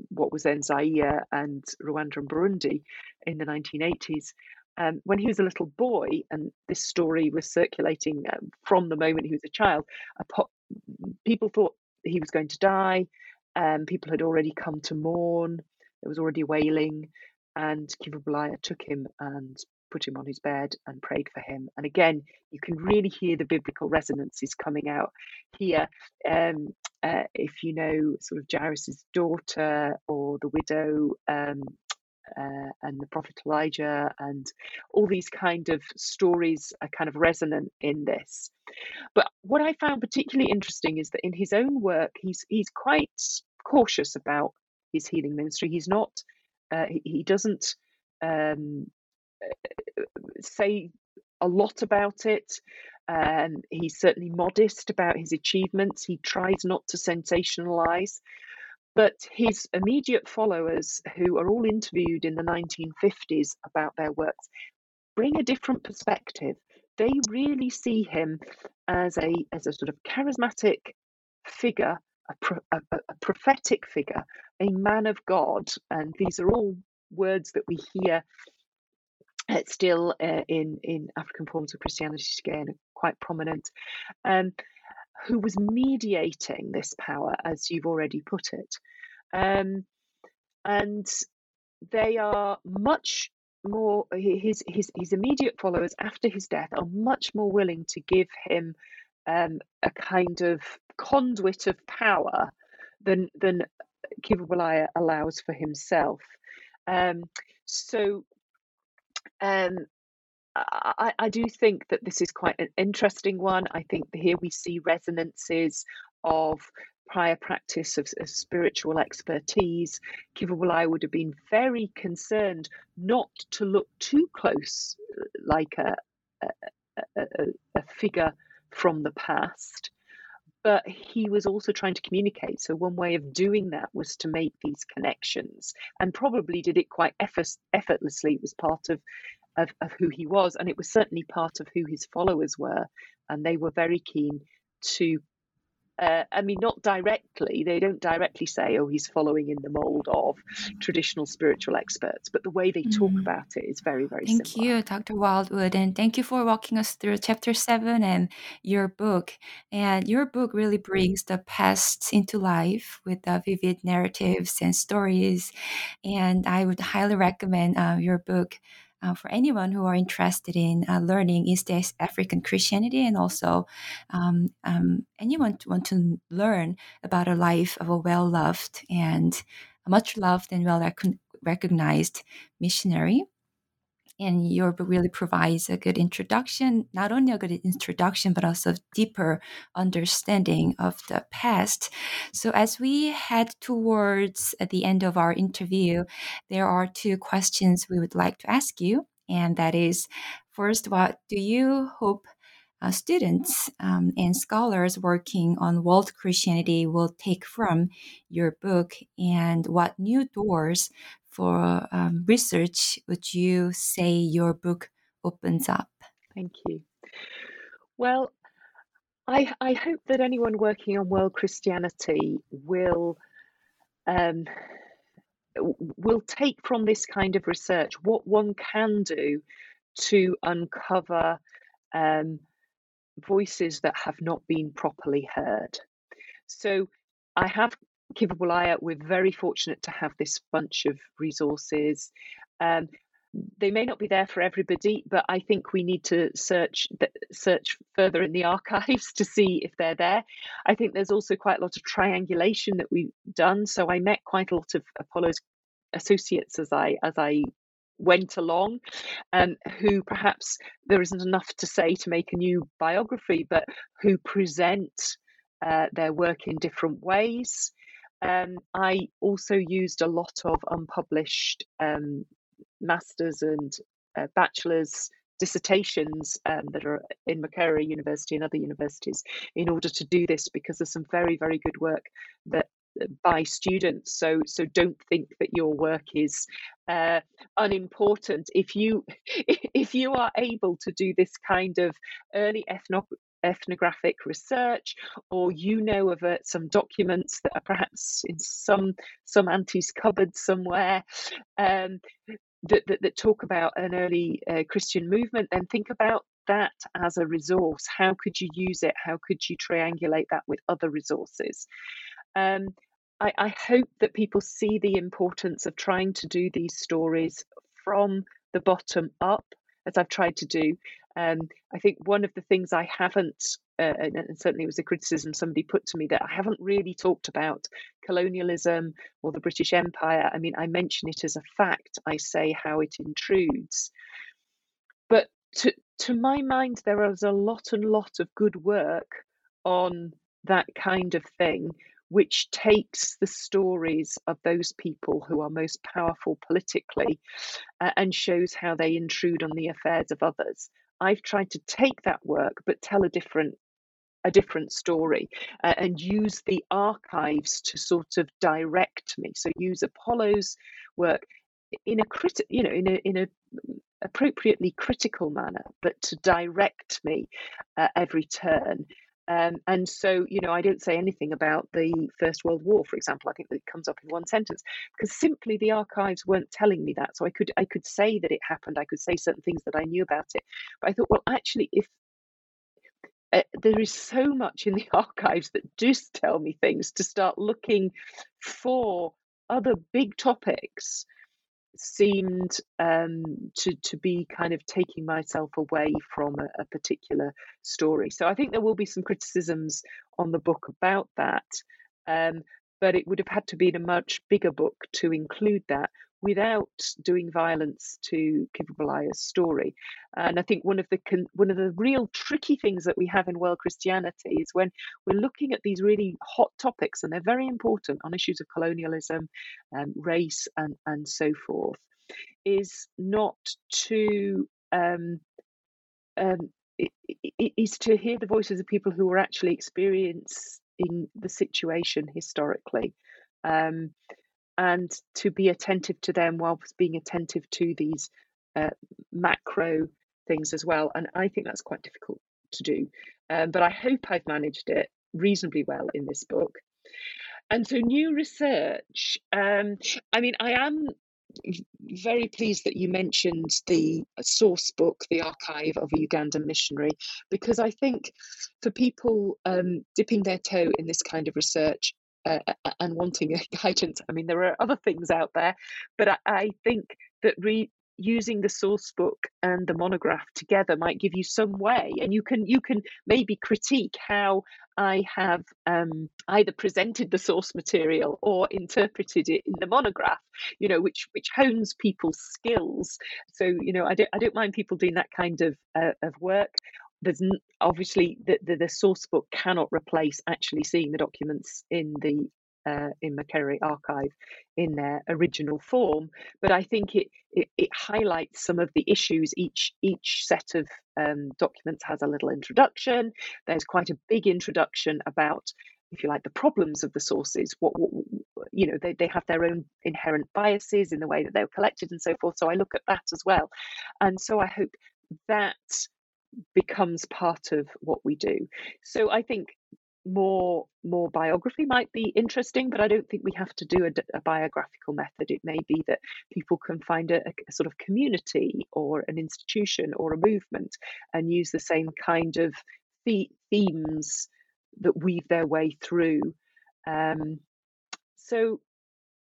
what was then Zaire and Rwanda and Burundi in the 1980s. Um, when he was a little boy, and this story was circulating um, from the moment he was a child, a people thought he was going to die. Um, people had already come to mourn. There was already wailing, and Bulaya took him and put him on his bed and prayed for him. And again, you can really hear the biblical resonances coming out here. Um, uh, if you know sort of Jairus's daughter or the widow um, uh, and the prophet Elijah and all these kind of stories are kind of resonant in this. But what I found particularly interesting is that in his own work, he's he's quite cautious about his healing ministry. He's not. Uh, he, he, doesn't um, say a lot about it. Um, he's certainly modest about his achievements. He tries not to sensationalize. But his immediate followers, who are all interviewed in the 1950s about their works, bring a different perspective. They really see him as a as a sort of charismatic figure, a, pro, a, a prophetic figure, a man of God, and these are all words that we hear uh, still uh, in in African forms of Christianity again quite prominent, um, who was mediating this power, as you've already put it, um, and they are much more his his his immediate followers after his death are much more willing to give him um, a kind of conduit of power than than Kiva allows for himself. Um, so um, I, I, do think that this is quite an interesting one. I think here we see resonances of prior practice of, of spiritual expertise. Kiva would have been very concerned not to look too close like a, a, a, a figure from the past, but he was also trying to communicate. So, one way of doing that was to make these connections and probably did it quite effort- effortlessly. It was part of, of, of who he was, and it was certainly part of who his followers were. And they were very keen to uh, I mean, not directly. They don't directly say, "Oh, he's following in the mold of traditional spiritual experts," but the way they talk mm. about it is very, very. Simple. Thank similar. you, Dr. Wild-Wood, and thank you for walking us through chapter seven and your book. And your book really brings the past into life with the vivid narratives and stories. And I would highly recommend uh, your book uh, for anyone who are interested in uh, learning East African Christianity? And also um, um, anyone to want to learn about a life of a well loved and much loved and well recognized missionary and your book really provides a good introduction not only a good introduction but also deeper understanding of the past. So as we head towards the end of our interview there are two questions we would like to ask you and that is first what do you hope uh, students um, and scholars working on world Christianity will take from your book, and what new doors for um, research would you say your book opens up? Thank you. Well, I, I hope that anyone working on world Christianity will um, will take from this kind of research what one can do to uncover um, voices that have not been properly heard. So I have Kiva We're very fortunate to have this bunch of resources. Um, they may not be there for everybody, but I think we need to search search further in the archives to see if they're there. I think there's also quite a lot of triangulation that we've done. So I met quite a lot of Apolo's associates as I as I went along, um, who perhaps there isn't enough to say to make a new biography, but who present uh, their work in different ways. Um, I also used a lot of unpublished um, masters and uh, bachelor's dissertations um, that are in Makerere University and other universities in order to do this because there's some very very good work that uh, by students. So so don't think that your work is uh, unimportant. If you if you are able to do this kind of early ethno ethnographic research or you know of uh, some documents that are perhaps in some some auntie's cupboard somewhere um, that, that, that talk about an early uh, Christian movement, then think about that as a resource. How could you use it? How could you triangulate that with other resources? Um, I, I hope that people see the importance of trying to do these stories from the bottom up, as I've tried to do. Um, I think one of the things I haven't, uh, and, and certainly it was a criticism somebody put to me that I haven't really talked about colonialism or the British Empire. I mean, I mention it as a fact, I say how it intrudes. But to, to my mind, there is a lot and lot of good work on that kind of thing, which takes the stories of those people who are most powerful politically uh, and shows how they intrude on the affairs of others. I've tried to take that work but tell a different a different story uh, and use the archives to sort of direct me. So use Apolo's work in a criti- you know in a in a appropriately critical manner, but to direct me at every turn um, and so, you know, I don't say anything about the First World War, for example. I think that it comes up in one sentence because simply the archives weren't telling me that. So I could I could say that it happened. I could say certain things that I knew about it. But I thought, well, actually, if uh, there is so much in the archives that does tell me things to start looking for other big topics seemed um, to to be kind of taking myself away from a, a, particular story. So I think there will be some criticisms on the book about that, um, but it would have had to be a much bigger book to include that without doing violence to Kivebulaya's story. And I think one of the one of the real tricky things that we have in world Christianity is when we're looking at these really hot topics, and they're very important on issues of colonialism, um, race, and and so forth, is not to um, um, is to hear the voices of people who are actually experiencing the situation historically. Um, and to be attentive to them whilst being attentive to these uh, macro things as well. And I think that's quite difficult to do. Um, but I hope I've managed it reasonably well in this book. And so, new research. Um, I mean, I am very pleased that you mentioned the source book, The Archive of a Ugandan Missionary, because I think for people um, dipping their toe in this kind of research, uh, and wanting a guidance. I mean, there are other things out there, but I, I think that re- using the source book and the monograph together might give you some way, and you can you can maybe critique how I have um, either presented the source material or interpreted it in the monograph. You know, which which hones people's skills. So you know, I don't I don't mind people doing that kind of uh, of work there's obviously the, the, the source book cannot replace actually seeing the documents in the uh, in Makerere archive in their original form, but I think it, it, it highlights some of the issues. Each each set of um, documents has a little introduction. There's quite a big introduction about, if you like, the problems of the sources. What, what you know, they, they have their own inherent biases in the way that they're collected and so forth. So I look at that as well. And so I hope that becomes part of what we do. So I think more more biography might be interesting, but I don't think we have to do a, a biographical method. It may be that people can find a, a, sort of community or an institution or a movement and use the same kind of the- themes that weave their way through. Um, so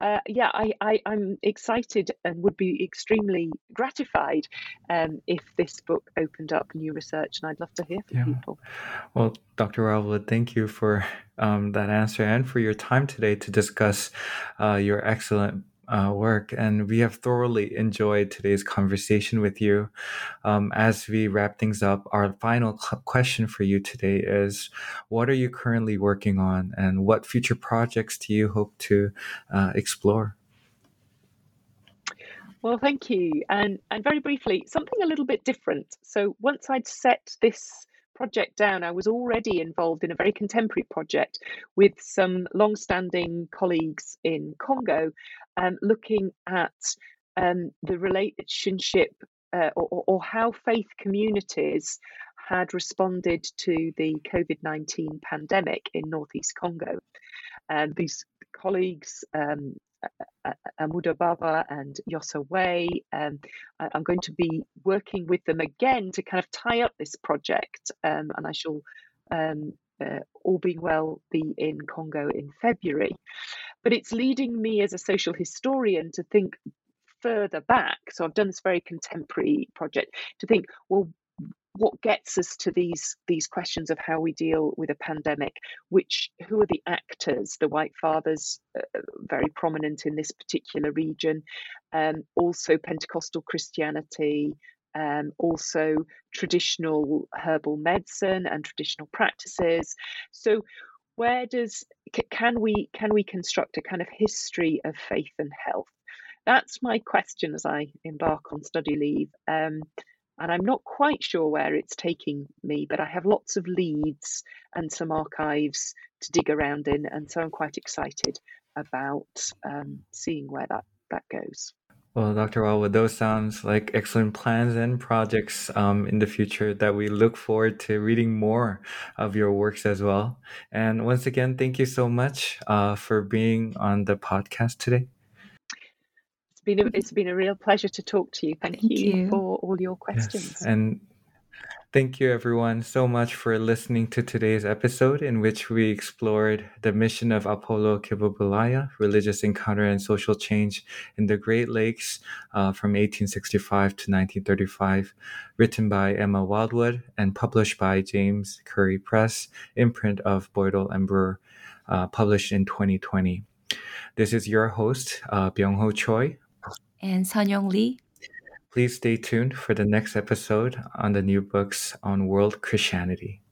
uh, yeah, I, I, am excited and would be extremely gratified um, if this book opened up new research, and I'd love to hear from yeah. people. Well, Dr. Wild-Wood, thank you for um, that answer and for your time today to discuss uh, your excellent uh, work. And we have thoroughly enjoyed today's conversation with you. Um, as we wrap things up, our final question for you today is What are you currently working on, and what future projects do you hope to uh, explore? Well, thank you. And, and very briefly, something a little bit different. So, once I'd set this project down, I was already involved in a very contemporary project with some long-standing colleagues in Congo, um, looking at um, the relationship uh, or, or, how faith communities had responded to the COVID 19 pandemic in northeast Congo. And these colleagues, um, Amuda Bava and Yossa Way. Um, I'm going to be working with them again to kind of tie up this project, um, and I shall, um, uh, all being well, be in Congo in February. But it's leading me as a social historian to think further back. So I've done this very contemporary project to think, well, what gets us to these these questions of how we deal with a pandemic? Which who are the actors the white fathers uh, very prominent in this particular region? Um, also pentecostal christianity um, also traditional herbal medicine and traditional practices. So where does can we can we construct a kind of history of faith and health? That's my question as i embark on study leave. Um, and I'm not quite sure where it's taking me, but I have lots of leads and some archives to dig around in, and so I'm quite excited about um, seeing where that that goes. Well, Dr. Wild-Wood, those sounds like excellent plans and projects um, in the future that we look forward to reading more of your works as well. And once again, thank you so much uh, for being on the podcast today been a, it's been a real pleasure to talk to you. Thank, Thank you, you, for all your questions. Yes. And thank you everyone so much for listening to today's episode in which we explored the mission of Apolo Kivebulaya, religious encounter and social change in the Great Lakes uh, from 1865 to 1935, written by Emma Wild-Wood and published by James Currey Press, imprint of Boydell and Brewer, uh, published in 2020. This is your host, uh, Byung Ho Choi, and Sanyong Lee. Please stay tuned for the next episode on the new books on world Christianity.